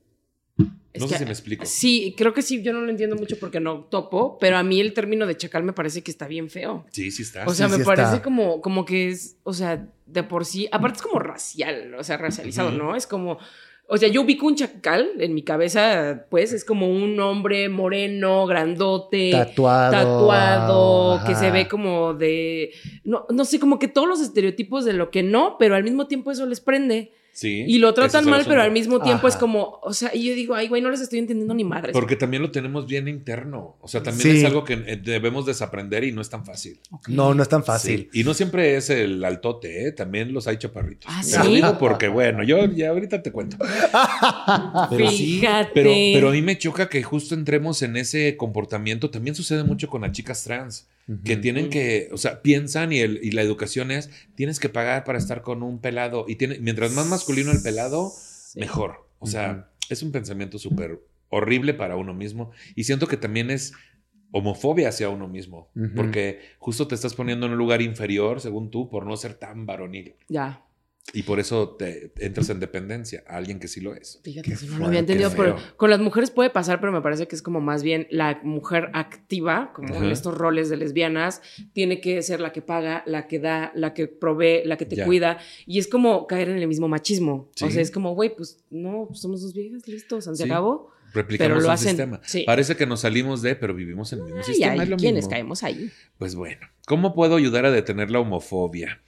Es No que- sé si me explico. Sí, creo que sí, yo no lo entiendo mucho porque no topo, pero a mí el término de chacal me parece que está bien feo. Sí, sí está. O sea, sí, me sí parece está. como, como que es, o sea, de por sí, aparte es como racial, o sea, racializado. ¿no? Es como O sea, yo ubico un chacal en mi cabeza, pues es como un hombre moreno, grandote, Tatuado. tatuado, que se ve como de. No, no sé, como que todos los estereotipos de lo que no, pero al mismo tiempo eso les prende. Sí. Y lo tratan mal, pero al mismo tiempo es como. O sea, y yo digo, ay, güey, no les estoy entendiendo ni madres. Porque también lo tenemos bien interno. O sea, también Sí. es algo que eh, debemos desaprender y no es tan fácil. No, no es tan fácil. Sí. Y no siempre es el altote, ¿eh? También los hay chaparritos. Ah, Te lo ¿sí? digo porque, bueno, yo ya ahorita te cuento. [laughs] Pero sí, Fíjate. pero, pero a mí me choca que justo entremos en ese comportamiento. También sucede mucho con las chicas trans, que tienen que, o sea, piensan y, el, y la educación es, tienes que pagar para estar con un pelado. Y tiene, mientras más masculino el pelado, Sí. mejor. O sea, es un pensamiento súper horrible para uno mismo. Y siento que también es homofobia hacia uno mismo, porque justo te estás poniendo en un lugar inferior, según tú, por no ser tan varonil. Ya. Y por eso te entras en dependencia a alguien que sí lo es. Fíjate, Qué no lo había entendido, pero con las mujeres puede pasar, pero me parece que es como más bien la mujer activa, como en estos roles de lesbianas, tiene que ser la que paga, la que da, la que provee, la que te Ya. cuida, y es como caer en el mismo machismo. Sí. O sea, es como, güey, pues no, pues somos dos viejas, listo, se Sí. acabó. Replicamos Pero lo un hacen, sistema. sí. Parece que nos salimos de, pero vivimos en el mismo Ay, sistema. lo ¿quiénes caemos ahí? Pues bueno, ¿cómo puedo ayudar a detener la homofobia?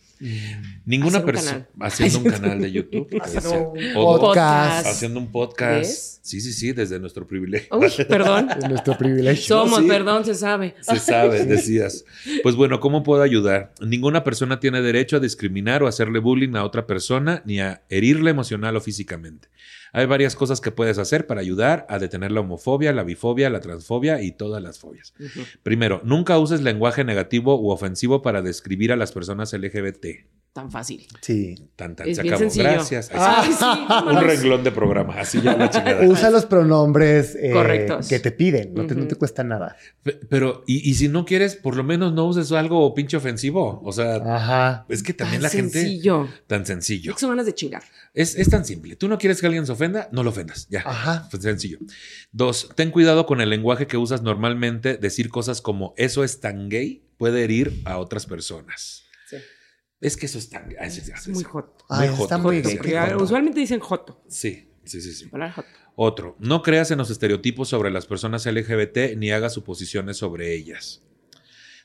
Ninguna Hacer un persona haciendo un canal de YouTube. [laughs] Haciendo un O- podcast. Haciendo un podcast. ¿Ves? Sí, sí, sí, desde nuestro privilegio. Uy, perdón. [laughs] Es nuestro privilegio. Somos, sí. perdón, se sabe. Se sabe, decías. Pues bueno, ¿cómo puedo ayudar? Ninguna persona tiene derecho a discriminar o hacerle bullying a otra persona ni a herirle emocional o físicamente. Hay varias cosas que puedes hacer para ayudar a detener la homofobia, la bifobia, la transfobia y todas las fobias. Primero, nunca uses lenguaje negativo u ofensivo para describir a las personas LGBT. Tan fácil. Sí. Tan, tan, Es se bien acabó. sencillo. Gracias. Ah. sí, Un renglón de programa, así ya la chingada. Usa los pronombres eh, Correctos. que te piden. No te, no Ujú. te cuesta nada. Pe- Pero, y, y si no quieres, por lo menos no uses algo pinche ofensivo. O sea, Ajá. es que también Tan la gente. sencillo. Tan sencillo. Son ganas de chingar. Es, es tan simple. Tú no quieres que alguien se ofenda, no lo ofendas. Ya. Ajá. Pues sencillo. Dos, ten cuidado con el lenguaje que usas normalmente. Decir cosas como eso es tan gay puede herir a otras personas. Es que eso es tan. Ah, Es muy joto, muy joto, usualmente dicen joto. Sí, sí, sí, sí. Otro, no creas en los estereotipos sobre las personas LGBT ni hagas suposiciones sobre ellas.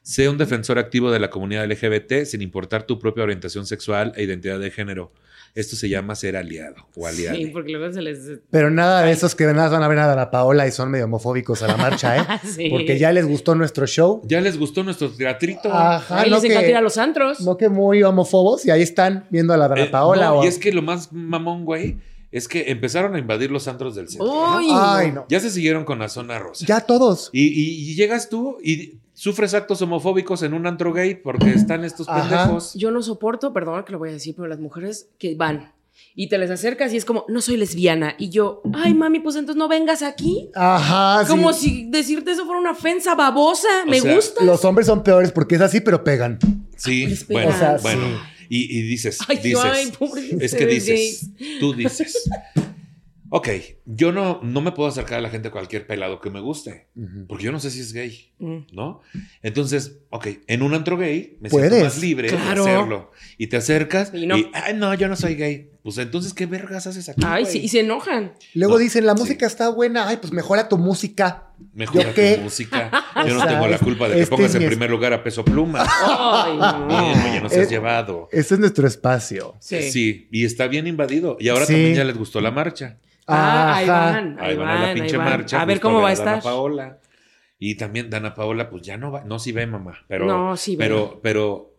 Sé un defensor activo de la comunidad LGBT sin importar tu propia orientación sexual e identidad de género. Esto se llama ser aliado o aliado. Sí, porque luego se les. Pero nada de esos que nada van a ver a Dana Paola y son medio homofóbicos a la marcha, ¿eh? [laughs] Sí. Porque ya les gustó nuestro show. ¿Ya les gustó nuestro teatrito? Ajá, Ahí no les encanta que, ir a los antros. no que muy homofobos y ahí están viendo a la Dana Eh, Paola. no, o- Y es que lo más mamón, güey, es que empezaron a invadir los antros del centro. ¿no? Uy, Ay, no. Ya se siguieron con la zona rosa. Ya todos. Y, y- y llegas tú y sufres actos homofóbicos en un antro gay porque están estos Ajá. pendejos. Yo no soporto, perdón que lo voy a decir, pero las mujeres que van y te les acercas y es como, no soy lesbiana. Y yo, ay, mami, pues entonces no vengas aquí. Ajá. sí. Como si decirte eso fuera una ofensa babosa. O Me sea, gusta. Los hombres son peores porque es así, pero pegan. Sí, les bueno, pegan. O sea, bueno. sí. Y, y dices, Ay, dices, ay, es que dices, tú dices, [laughs] ok, yo no, no me puedo acercar a la gente a cualquier pelado que me guste, porque yo no sé si es gay, Mm. ¿no? Entonces, ok, en un antro gay me Puedes. siento más libre Claro. de hacerlo. Y te acercas Y y, no. ay, no, yo no soy gay. Pues entonces, ¿qué vergas haces aquí? Ay, güey? sí, y se enojan. Luego No, dicen, la sí. música está buena. Ay, pues mejora tu música. Mejora ¿Yo qué? tu música. O [laughs] Yo no sea, tengo la culpa de que este pongas es en primer lugar a peso pluma. Ay, Bien, no. oye, no seas Eh, llevado. Ese es nuestro espacio. Sí. Sí. y está bien invadido. Y ahora Sí. también ya les gustó la marcha. Ah, ahí van, ahí, van a la pinche marcha. A ver cómo va a estar. Paola. Y también Dana Paola, pues ya no va, no sí ve mamá, pero, No, sí ve. pero, pero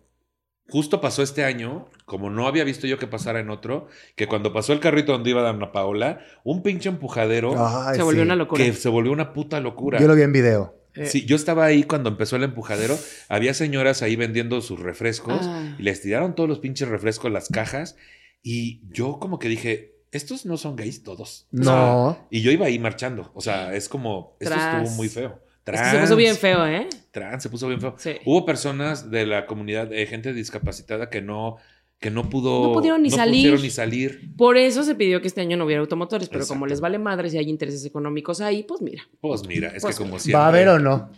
justo pasó este año, como no había visto yo que pasara en otro, que cuando pasó el carrito donde iba Dana Paola, un pinche empujadero Ay, Se volvió sí. una locura. que se volvió una puta locura. Yo lo vi en video. Eh, Sí, yo estaba ahí cuando empezó el empujadero. Había señoras ahí vendiendo sus refrescos Ah. y les tiraron todos los pinches refrescos las cajas. Y yo como que dije, estos no son gays todos. O sea, No. y yo iba ahí marchando. O sea, es como, esto estuvo muy feo. Es que se puso bien feo, ¿eh? Trans, se puso bien feo. Sí. Hubo personas de la comunidad, de gente discapacitada que no, que no pudo. No pudieron ni salir. pudieron ni salir. Por eso se pidió que este año no hubiera automotores, pero como les vale madres y hay intereses económicos ahí, pues mira. Pues mira, es Pues que como mira. siempre. ¿Va a haber o no?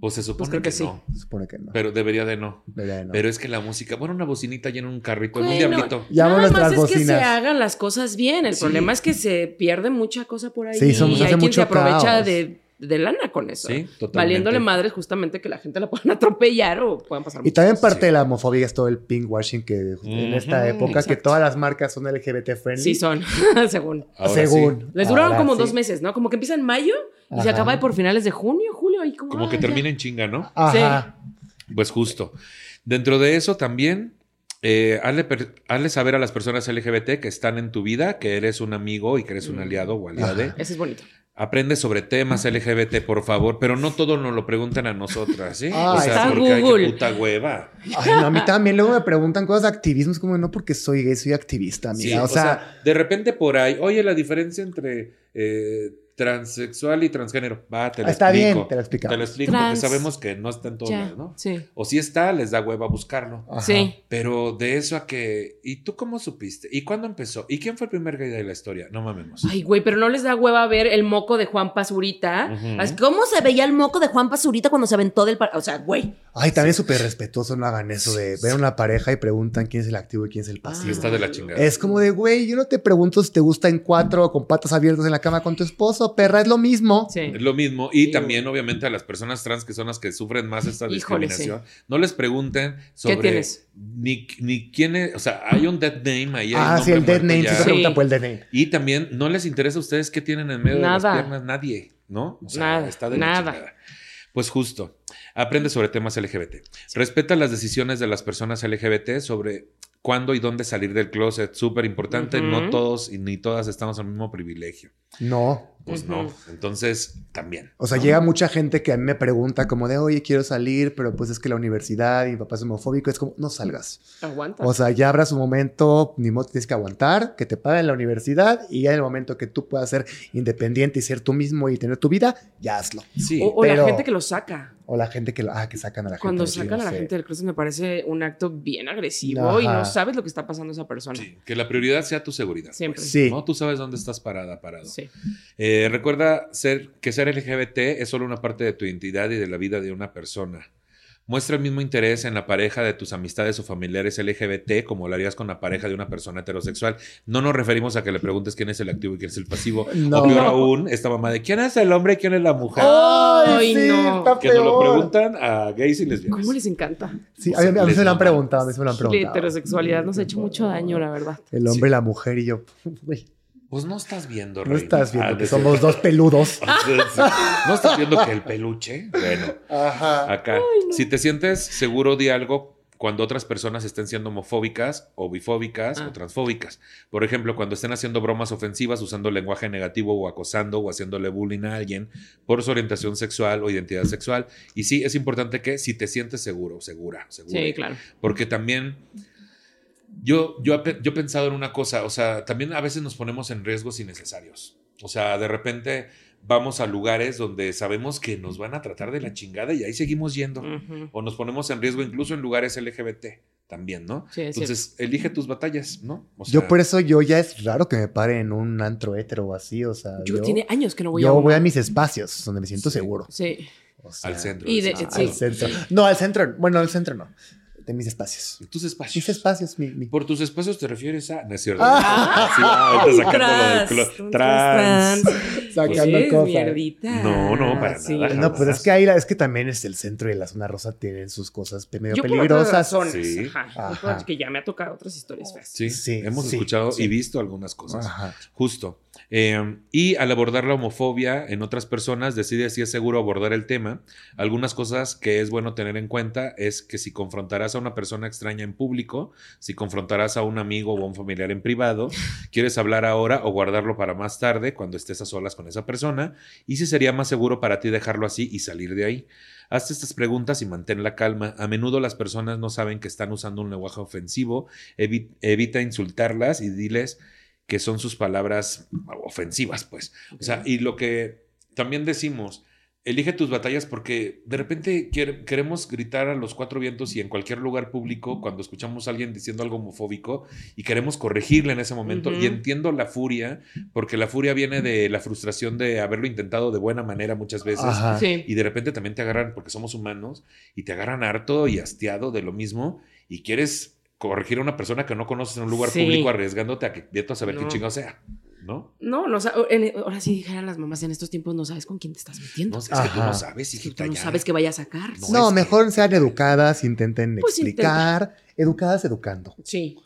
Pues se supone creo que, que sí. no. Se supone que no. Pero debería de no. Debería de no. Pero es que la música, bueno, una bocinita llena un carrito, en un Bueno, diablito. Nada más es que se hagan las cosas bien. El Sí. problema es que se pierde mucha cosa por ahí. Sí, somos- y hay quien mucho se aprovecha caos. de, de lana con eso. Sí, totalmente. Valiéndole madres justamente que la gente la puedan [laughs] atropellar o puedan pasar Y también cosas. parte de la homofobia es todo el pinkwashing que en esta época que todas las marcas son LGBT friendly. Sí son, [laughs] según. Ahora según. sí. Les duraron Ahora como sí. dos meses, ¿no? Como que empieza en mayo y se acaba por finales de junio, julio. Y como, Como que ah, termina en chinga, ¿no? Ajá. Pues justo. Dentro de eso también, eh, hazle, saber a las personas LGBT que están en tu vida que eres un amigo y que eres un Mm. aliado o aliade. Ese es bonito. Aprende sobre temas LGBT, por favor, pero no todo nos lo preguntan a nosotras, ¿sí? Ah, o sea, está porque hay que puta hueva. Ay, no, a mí también luego me preguntan cosas de activismo. Es como, no porque soy gay, soy activista. Sí, o, sea, de repente por ahí, oye, la diferencia entre eh, transexual y transgénero. Va, te lo está explico. bien, te lo explicamos. Te lo explico Trans- porque sabemos que no está en todos lados, ¿no? sí. O si está, les da hueva buscarlo. Ajá. Sí. Pero de eso a que. ¿Y tú cómo supiste? ¿Y cuándo empezó? ¿Y quién fue el primer gay de la historia? No mamemos. Ay, güey, pero no les da hueva ver el moco de Juan Pazurita. ¿Cómo se veía el moco de Juan Pazurita cuando se aventó del... par- O sea, güey. Ay, también súper respetuoso, no hagan eso de ver una pareja y preguntan quién es el activo y quién es el pasivo. está de la chingada. Es como de, güey, yo no te pregunto si te gusta en cuatro o con patas abiertas en la cama con tu esposo, perra, es lo mismo. Sí. Es lo mismo. Y Sí, también, obviamente, a las personas trans que son las que sufren más esta Híjole, discriminación, no les pregunten sobre. tienes? Ni, ni quién es. O sea, hay un dead name ahí. Ah, sí, el dead name, ya. sí Sí. preguntan por el dead name. Y también no les interesa a ustedes qué tienen en medio de las piernas. Nadie, ¿no? O sea, Nada, está de nada. Pues justo, aprende sobre temas LGBT. Respeta las decisiones de las personas LGBT sobre cuándo y dónde salir del closet. Súper importante, no todos y ni todas estamos al mismo privilegio. No. Pues no. Entonces, también. O sea, llega mucha gente que a mí me pregunta como de, oye, quiero salir, pero pues es que la universidad y mi papá es homofóbico. Es como, no salgas. Aguanta. O sea, ya habrá su momento, ni modo tienes que aguantar, que te paguen la universidad y ya en el momento que tú puedas ser independiente y ser tú mismo y tener tu vida, ya hazlo. Sí. o o pero- la gente que lo saca. O la gente que, lo- ah, que sacan a la gente. Cuando sí, sacan no a la sé. gente del closet me parece un acto bien agresivo y no sabes lo que está pasando esa persona. Sí, que la prioridad sea tu seguridad. Siempre. pues, Sí. ¿no? Tú sabes dónde estás parada, parado. Sí. Eh, recuerda ser, que ser LGBT es solo una parte de tu identidad y de la vida de una persona. Muestra el mismo interés en la pareja de tus amistades o familiares LGBT como lo harías con la pareja de una persona heterosexual. No nos referimos a que le preguntes quién es el activo y quién es el pasivo. [laughs] No. O peor aún, esta mamá de quién es el hombre y quién es la mujer. Ay, sí, no. está que nos lo peor. preguntan a gays y lesbianas. ¿Cómo les encanta? Sí, a mí, a mí Les se me lo han preguntado, a mí se me lo han La preguntado. heterosexualidad nos ha hecho mucho daño, la verdad. El hombre y la mujer y yo, [laughs] Pues no estás viendo, no reina. estás viendo Ah, que somos dos peludos. [laughs] No estás viendo que el peluche. Bueno. Ajá. Acá. Si te sientes seguro de algo cuando otras personas estén siendo homofóbicas o bifóbicas Ah. o transfóbicas. Por ejemplo, cuando estén haciendo bromas ofensivas usando lenguaje negativo o acosando o haciéndole bullying a alguien por su orientación sexual o identidad sexual. Y sí, es importante que si te sientes seguro, segura, segura. Sí, claro. Porque también yo, yo, yo he pensado en una cosa, o sea, también a veces nos ponemos en riesgos innecesarios. O sea, de repente vamos a lugares donde sabemos que nos van a tratar de la chingada y ahí seguimos yendo. O nos ponemos en riesgo incluso en lugares LGBT también, ¿no? Sí, es Entonces, elige tus batallas, ¿no? O Yo por eso yo ya es raro que me pare en un antro hetero o así, o sea, Yo, yo, tiene años que no voy yo a voy uno. a mis espacios donde me siento Sí. seguro. Sí. O sea, al centro. Y de- al centro. Al Sí. centro. No, al centro. Bueno, al centro no. De mis espacios. Tus espacios. Mis espacios, mi, mi- Por tus espacios te refieres a. No es cierto. Ah. Sí, ah, sacando lo del Trans, trans, Trans. trans. Sacando Es cosas. mierdita. No, no, para Sí. nada. No, pues es que ahí la- es que también es el centro y la zona rosa tienen sus cosas medio Yo por otras peligrosas. razones, Sí. Ajá. Ajá. Que ya me ha tocado otras historias feas. Sí, Sí, hemos sí, escuchado sí. y visto algunas cosas. Ajá. Justo. Eh, y al abordar la homofobia en otras personas, decide si es seguro abordar el tema. Algunas cosas que es bueno tener en cuenta es que si confrontarás a una persona extraña en público, si confrontarás a un amigo o a un familiar en privado, [laughs] quieres hablar ahora o guardarlo para más tarde cuando estés a solas con esa persona, y si sería más seguro para ti dejarlo así y salir de ahí. Hazte estas preguntas y mantén la calma. A menudo las personas no saben que están usando un lenguaje ofensivo. Evi- evita insultarlas y diles que son sus palabras ofensivas, pues. O sea, y lo que también decimos, elige tus batallas porque de repente queremos gritar a los cuatro vientos y en cualquier lugar público cuando escuchamos a alguien diciendo algo homofóbico y queremos corregirle en ese momento. Y entiendo la furia, porque la furia viene de la frustración de haberlo intentado de buena manera muchas veces. Sí. Y de repente también te agarran, porque somos humanos, y te agarran harto y hastiado de lo mismo y quieres corregir a una persona que no conoces en un lugar Sí. público arriesgándote a que vete a saber qué No. chingo sea. ¿No? No, no, en- ahora sí dijeran las mamás en estos tiempos, no sabes con quién te estás metiendo. No, es que tú no sabes, Es que hijita, tú no sabes qué vaya a sacar. No, No, es que- mejor sean educadas, intenten Pues explicar. Educadas educando. Sí.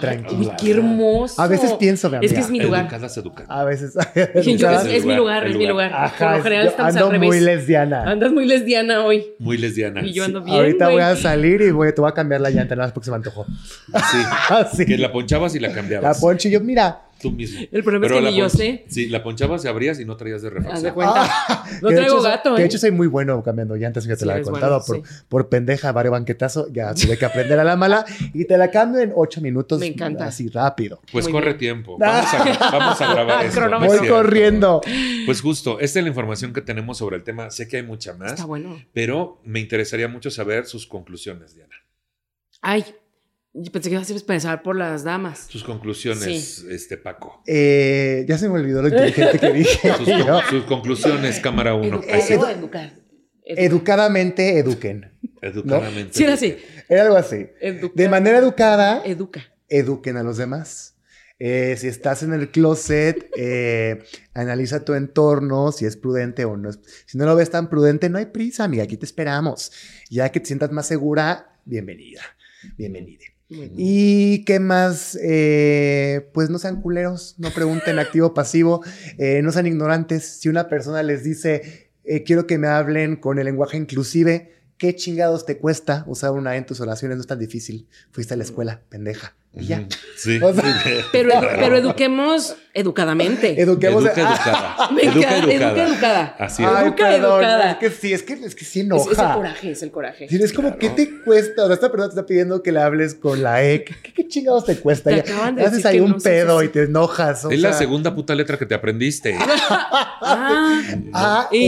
Tranquila. Uy, qué hermoso. A veces pienso, mi Es que es mi lugar. Educadas, educadas. A veces. [laughs] Es, educadas. es mi lugar, es mi lugar. lugar. Ajá, Por lo general yo estamos ando al revés. muy lesbiana. Andas muy lesbiana hoy. Muy lesbiana. Y yo ando Sí. bien. Ahorita güey. voy a salir y voy, te voy a cambiar la llanta, nada más porque se me antojó. Sí. [laughs] Así. Que la ponchabas y la La cambiabas. poncho y yo, mira. Tú mismo. El problema es que la ni yo sé. Sí, la ponchabas y abrías y no traías de Haz de refacción. cuenta. Ah, no que de traigo hecho, gato, que ¿eh? de hecho soy muy bueno cambiando llantas, ya te Sí, la he contado. bueno, por, sí. por pendeja, vario banquetazo, ya tuve que aprender a la mala y te la cambio en ocho minutos. Me encanta. Así rápido. Pues Muy corre bien. tiempo. Vamos a, [laughs] vamos a grabar esto. Cronómetro. ¿no es Voy corriendo. Pues justo, esta es la información que tenemos sobre el tema. Sé que hay mucha más, Está bueno. pero me interesaría mucho saber sus conclusiones, Diana. Ay, yo pensé que ibas a empezar por las damas. Sus conclusiones, este Paco. Eh, ya se me olvidó lo inteligente que dije. [laughs] Sus, Yo, con- sus conclusiones, cámara 1. Educar. Edu- educar. Educadamente eduquen. Educadamente. Sí, era así. Era algo así. Educar. De manera educada, Educa. eduquen a los demás. Eh, si estás en el closet, eh, analiza tu entorno, si es prudente o no. Si no lo ves tan prudente, no hay prisa, amiga, aquí te esperamos. Ya que te sientas más segura, bienvenida, bienvenida. ¿Y qué más? Eh, pues no sean culeros, no pregunten [laughs] activo pasivo, eh, no sean ignorantes. Si una persona les dice, eh, quiero que me hablen con el lenguaje inclusive, ¿qué chingados te cuesta usar una en tus oraciones? No es tan difícil. Fuiste a la escuela, pendeja. Y ya. [laughs] Sí. O sea, [laughs] Pero, edu- pero eduquemos educadamente. Eduquemos. Educa educada. [laughs] Me Educa encanta, educa educada. educada. Así es. Ay, Educa perdón. educada. Es que sí, es que, es que sí Es, enoja. es el coraje, es el coraje. Sí, es como, Claro. ¿qué te cuesta? O sea, esta persona te está pidiendo que le hables con la E. ¿Qué, qué- chingados te cuesta? Te Ya- acaban de haces decir ahí que un no pedo y te enojas. o Es la sea, segunda puta letra que te aprendiste. Ah, Ah, y,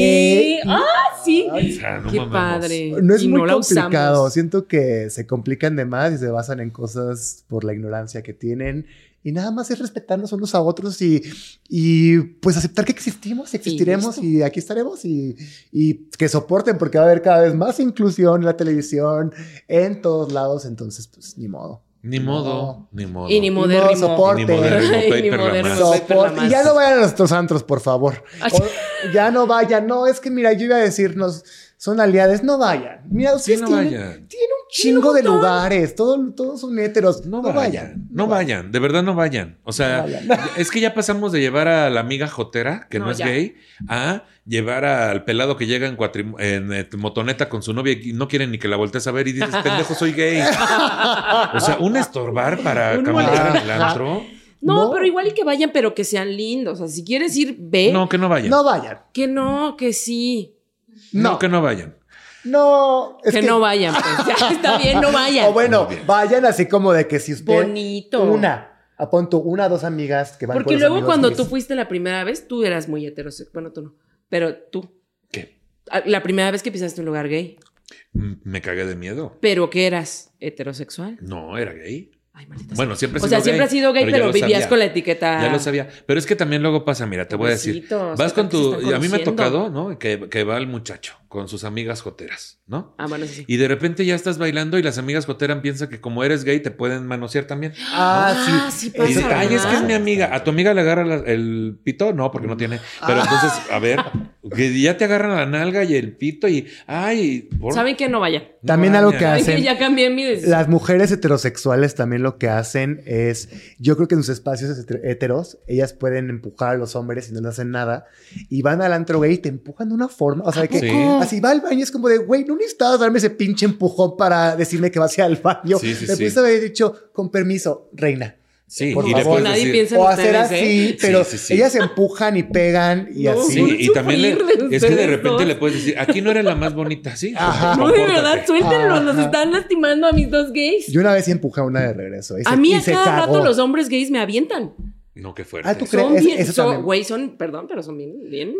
eh, ah, sí. O sea, no Qué mamemos. padre. No es y muy no la complicado. usamos. Siento que se complican de más y se basan en cosas por la ignorancia que tienen. Y nada más es respetarnos unos a otros y, y pues aceptar que existimos, existiremos y, aquí estaremos y, y que soporten porque va a haber cada vez más inclusión en la televisión, en todos lados. Entonces, pues ni modo. Ni modo, ni modo. Y ni modo, modérrimo. soporte. Ni la. [laughs] Y ya no vayan a nuestros antros, por favor. O- ya no vayan. No, es que mira, yo iba a decirnos, son aliadas, no vayan. Mira, Sí, ustedes no tienen, vayan. tienen un chingo de lugares, todo- todos son héteros. No, vayan, no vayan, de verdad no vayan. O sea, No vayan. [laughs] es que ya pasamos de llevar a la amiga jotera, que no, No, es ya. gay, a llevar al pelado que llega en, cuatrim- en, eh, motoneta con su novia y no quieren ni que la voltees a ver y dices, pendejo, soy gay. [laughs] O sea, un estorbar para Un caminar en el antro. No, No. pero igual y que vayan, pero que sean lindos. O sea, si quieres ir, ve. No, que no vayan. No vayan. Que no, que sí. No, No, que no vayan. no. es que, no vayan, pues. Ya [laughs] está bien, no vayan. O bueno, vayan así como de que si usted. Bonito. Una. Apunto una o dos amigas que van Porque con los luego cuando gays. tú fuiste la primera vez, tú eras muy heterosexual. Bueno, tú no. Pero tú. ¿Qué? Ah, La primera vez que pisaste un lugar gay. Me cagué de miedo. ¿Pero que eras? ¿Heterosexual? No, era gay. Ay, maldita Bueno, siempre. O sea, siempre has sido gay, pero, lo vivías sabía. con la etiqueta. Ya lo sabía. Pero es que también luego pasa, mira, te voy a decir. Vas con tu. A mí me ha tocado, ¿no? Que, que va el muchacho con sus amigas joteras, ¿no? Ah, bueno, sí, sí. Y de repente ya estás bailando y las amigas joteras piensan que como eres gay te pueden manosear también. Ah, Ah, sí. sí Y pasa, dice, ay, es que es mi amiga. ¿A tu amiga le agarra la- el pito? No, porque no tiene. Pero Ah. entonces, a ver, que ya te agarran la nalga y el pito y, ay, por- ¿Saben que no vayan? no También algo que hacen. que [laughs] ya cambié mi decisión. Las mujeres heterosexuales también lo que hacen es, yo creo que en sus espacios heter- heteros, ellas pueden empujar a los hombres y no les hacen nada, y van al antro gay y te empujan de una forma, o sea, que Sí. Así va al baño, es como de, güey, no necesitabas darme ese pinche empujón para decirme que vas a ir al baño. Sí, sí, me sí. haber dicho, con permiso, reina. Sí, Por y le favor. puedes Nadie decir- piensa en O hacer ustedes, así, ¿eh? pero Sí, sí, sí. ellas empujan y pegan y No, así. Sí, y también le- es que de repente le puedes decir, aquí no eres la más bonita, ¿sí? Ajá. No, de verdad, suéltenlo. Nos están lastimando a mis dos gays. Yo una vez sí empujé a una de regreso. y a se- mí y a se cada cagó. rato los hombres gays me avientan. No, qué fuerte. Ah, ¿tú Son crees? bien, Eso son- güey, son, perdón, pero son bien, bien.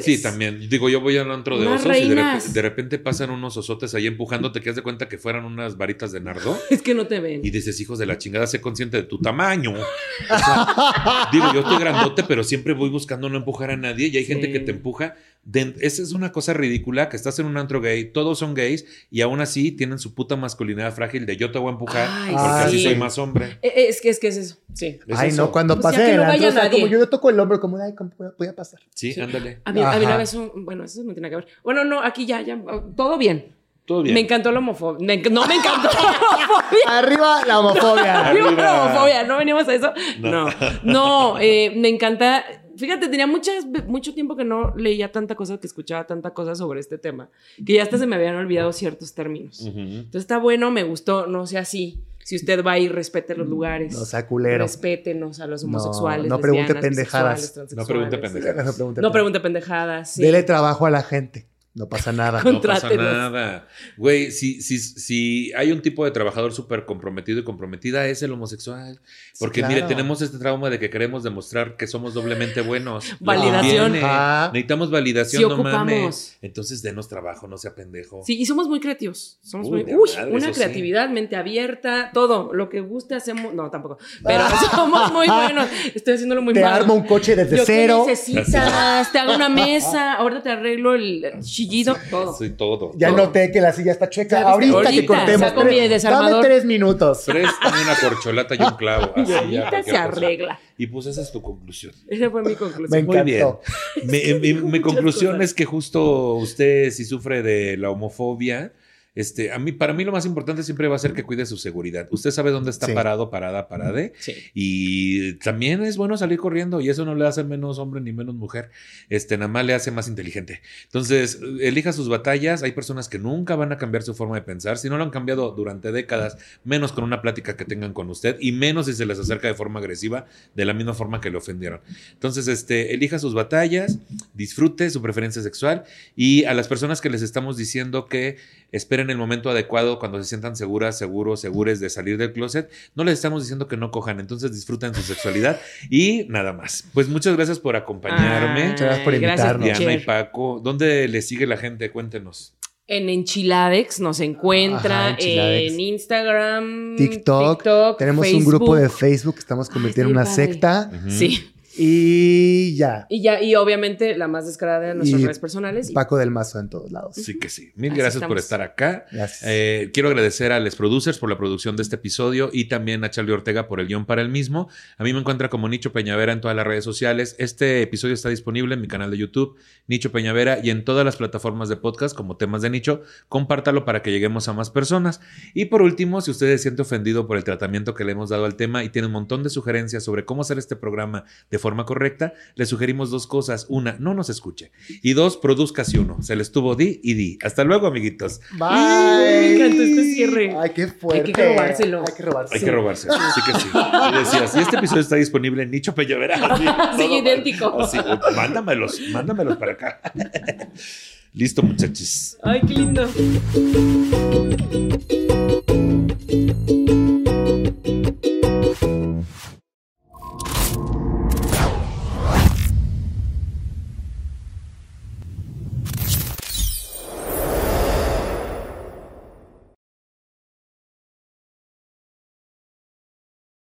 Sí, también. Digo, yo voy al antro de Unas osos y de, repente pasan unos osotes ahí empujándote que has de cuenta que fueran unas varitas de nardo. [laughs] Es que no te ven. Y dices, hijos de la chingada, sé consciente de tu tamaño. O sea, digo, yo estoy grandote, pero siempre voy buscando no empujar a nadie y hay gente que te empuja. De- esa es una cosa ridícula, que estás en un antro gay, todos son gays y aún así tienen su puta masculinidad frágil de yo te voy a empujar Ay, porque así sí. soy más hombre. Eh, eh, Es que es que es eso. Sí. Es Ay, eso. no, cuando Pues que no antro, vaya o sea, nadie. como yo le toco el hombro, como, ay, ¿cómo voy a- pasar? Sí, ándale. A mí, a mí una vez un, bueno, eso no tiene que ver. Bueno, no, aquí ya, ya, todo bien. Todo bien. Me encantó la homofobia. Me enc- no me encantó la [laughs] homofobia. Arriba la homofobia. Arriba la homofobia, ¿no venimos a eso? No. No, no, eh, me encanta. Fíjate, tenía muchas, mucho tiempo que no leía tanta cosa, que escuchaba tanta cosa sobre este tema, que ya hasta se me habían olvidado ciertos términos. Entonces está bueno, me gustó, no sea así. Si usted va y respete los lugares. No sea culero. Respétenos a los homosexuales. no pregunte pendejadas. No pregunte pendejadas. [laughs] No pregunte. No pregunte pendejadas. sí. Dele trabajo a la gente. No pasa nada. [laughs] No pasa nada. Güey, si, si, si hay un tipo de trabajador súper comprometido y comprometida, es el homosexual. Porque claro. mire, tenemos este trauma de que queremos demostrar que somos doblemente buenos. [laughs] Validación. Ajá. Necesitamos validación, Sí no ocupamos. mames. Entonces denos trabajo, no sea pendejo. Sí, y somos muy creativos. Somos Uy, muy. Uy, madre, una sí. creatividad, mente abierta, todo. Lo que guste hacemos. No, tampoco. Pero [laughs] somos muy buenos. Estoy haciéndolo muy Te mal. armo un coche desde Yo, ¿qué cero. necesitas? Te hago una mesa. Ahorita te arreglo el chillido. Todo. Sí, todo. Ya todo. noté que la silla está checa. Ya viste, Ahorita, que ahorita, cortemos. tres-. Dame tres minutos. Préstame una corcholata y un clavo. [laughs] Y así, ya, ahorita se cosa. arregla. Y pues esa es tu conclusión. Esa fue mi Me conclusión. Muy bien. encantó. Mi, [laughs] mi- mi conclusión cosas. es que justo usted, si sufre de la homofobia, este, a mí, para mí lo más importante siempre va a ser que cuide su seguridad. Usted sabe dónde está Sí. parado, parada, parade. Sí. Y también es bueno salir corriendo y eso no le hace menos hombre ni menos mujer. Este, nada más le hace más inteligente. Entonces, elija sus batallas. Hay personas que nunca van a cambiar su forma de pensar. Si no lo han cambiado durante décadas, menos con una plática que tengan con usted y menos si se les acerca de forma agresiva, de la misma forma que le ofendieron. Entonces, este, elija sus batallas, disfrute su preferencia sexual y a las personas que les estamos diciendo que esperen el momento adecuado cuando se sientan seguras, seguros, segures de salir del closet, no les estamos diciendo que no cojan, entonces disfruten su sexualidad y nada más. Pues muchas gracias por acompañarme. Muchas gracias por invitarnos. Diana y. Paco, ¿dónde les sigue la gente? Cuéntenos. En Enchiladex nos encuentra, Ajá, Enchiladex. en Instagram, TikTok. Tenemos un grupo de Facebook que estamos convirtiendo en una secta. Sí. Y ya. Y ya, y obviamente la más descarada de nuestras Y redes personales. y- Paco del Mazo en todos lados. Sí que sí. Mil Así gracias por estar acá. Gracias. Eh, quiero agradecer a Les Producers por la producción de este episodio y también a Charlie Ortega por el guion para el mismo. A mí me encuentra como Nicho Peñavera en todas las redes sociales. Este episodio está disponible en mi canal de YouTube, Nicho Peñavera, y en todas las plataformas de podcast como temas de nicho. Compártalo para que lleguemos a más personas. Y por último, si usted se siente ofendido por el tratamiento que le hemos dado al tema y tiene un montón de sugerencias sobre cómo hacer este programa de forma correcta, le sugerimos dos cosas. Una, no nos escuche. Y dos, produzca si uno. Se le estuvo di y di. Hasta luego, amiguitos. Bye. Me encantó este cierre. Ay, qué fuerte. Hay que robárselo. Hay que robárselo. Hay que robarse. Así que sí. Y decías, y este episodio está disponible en Nicho Peñavera. [laughs] Sí, idéntico. Así, mándamelos, mándamelos para acá. [laughs] Listo, muchachos. Ay, qué lindo.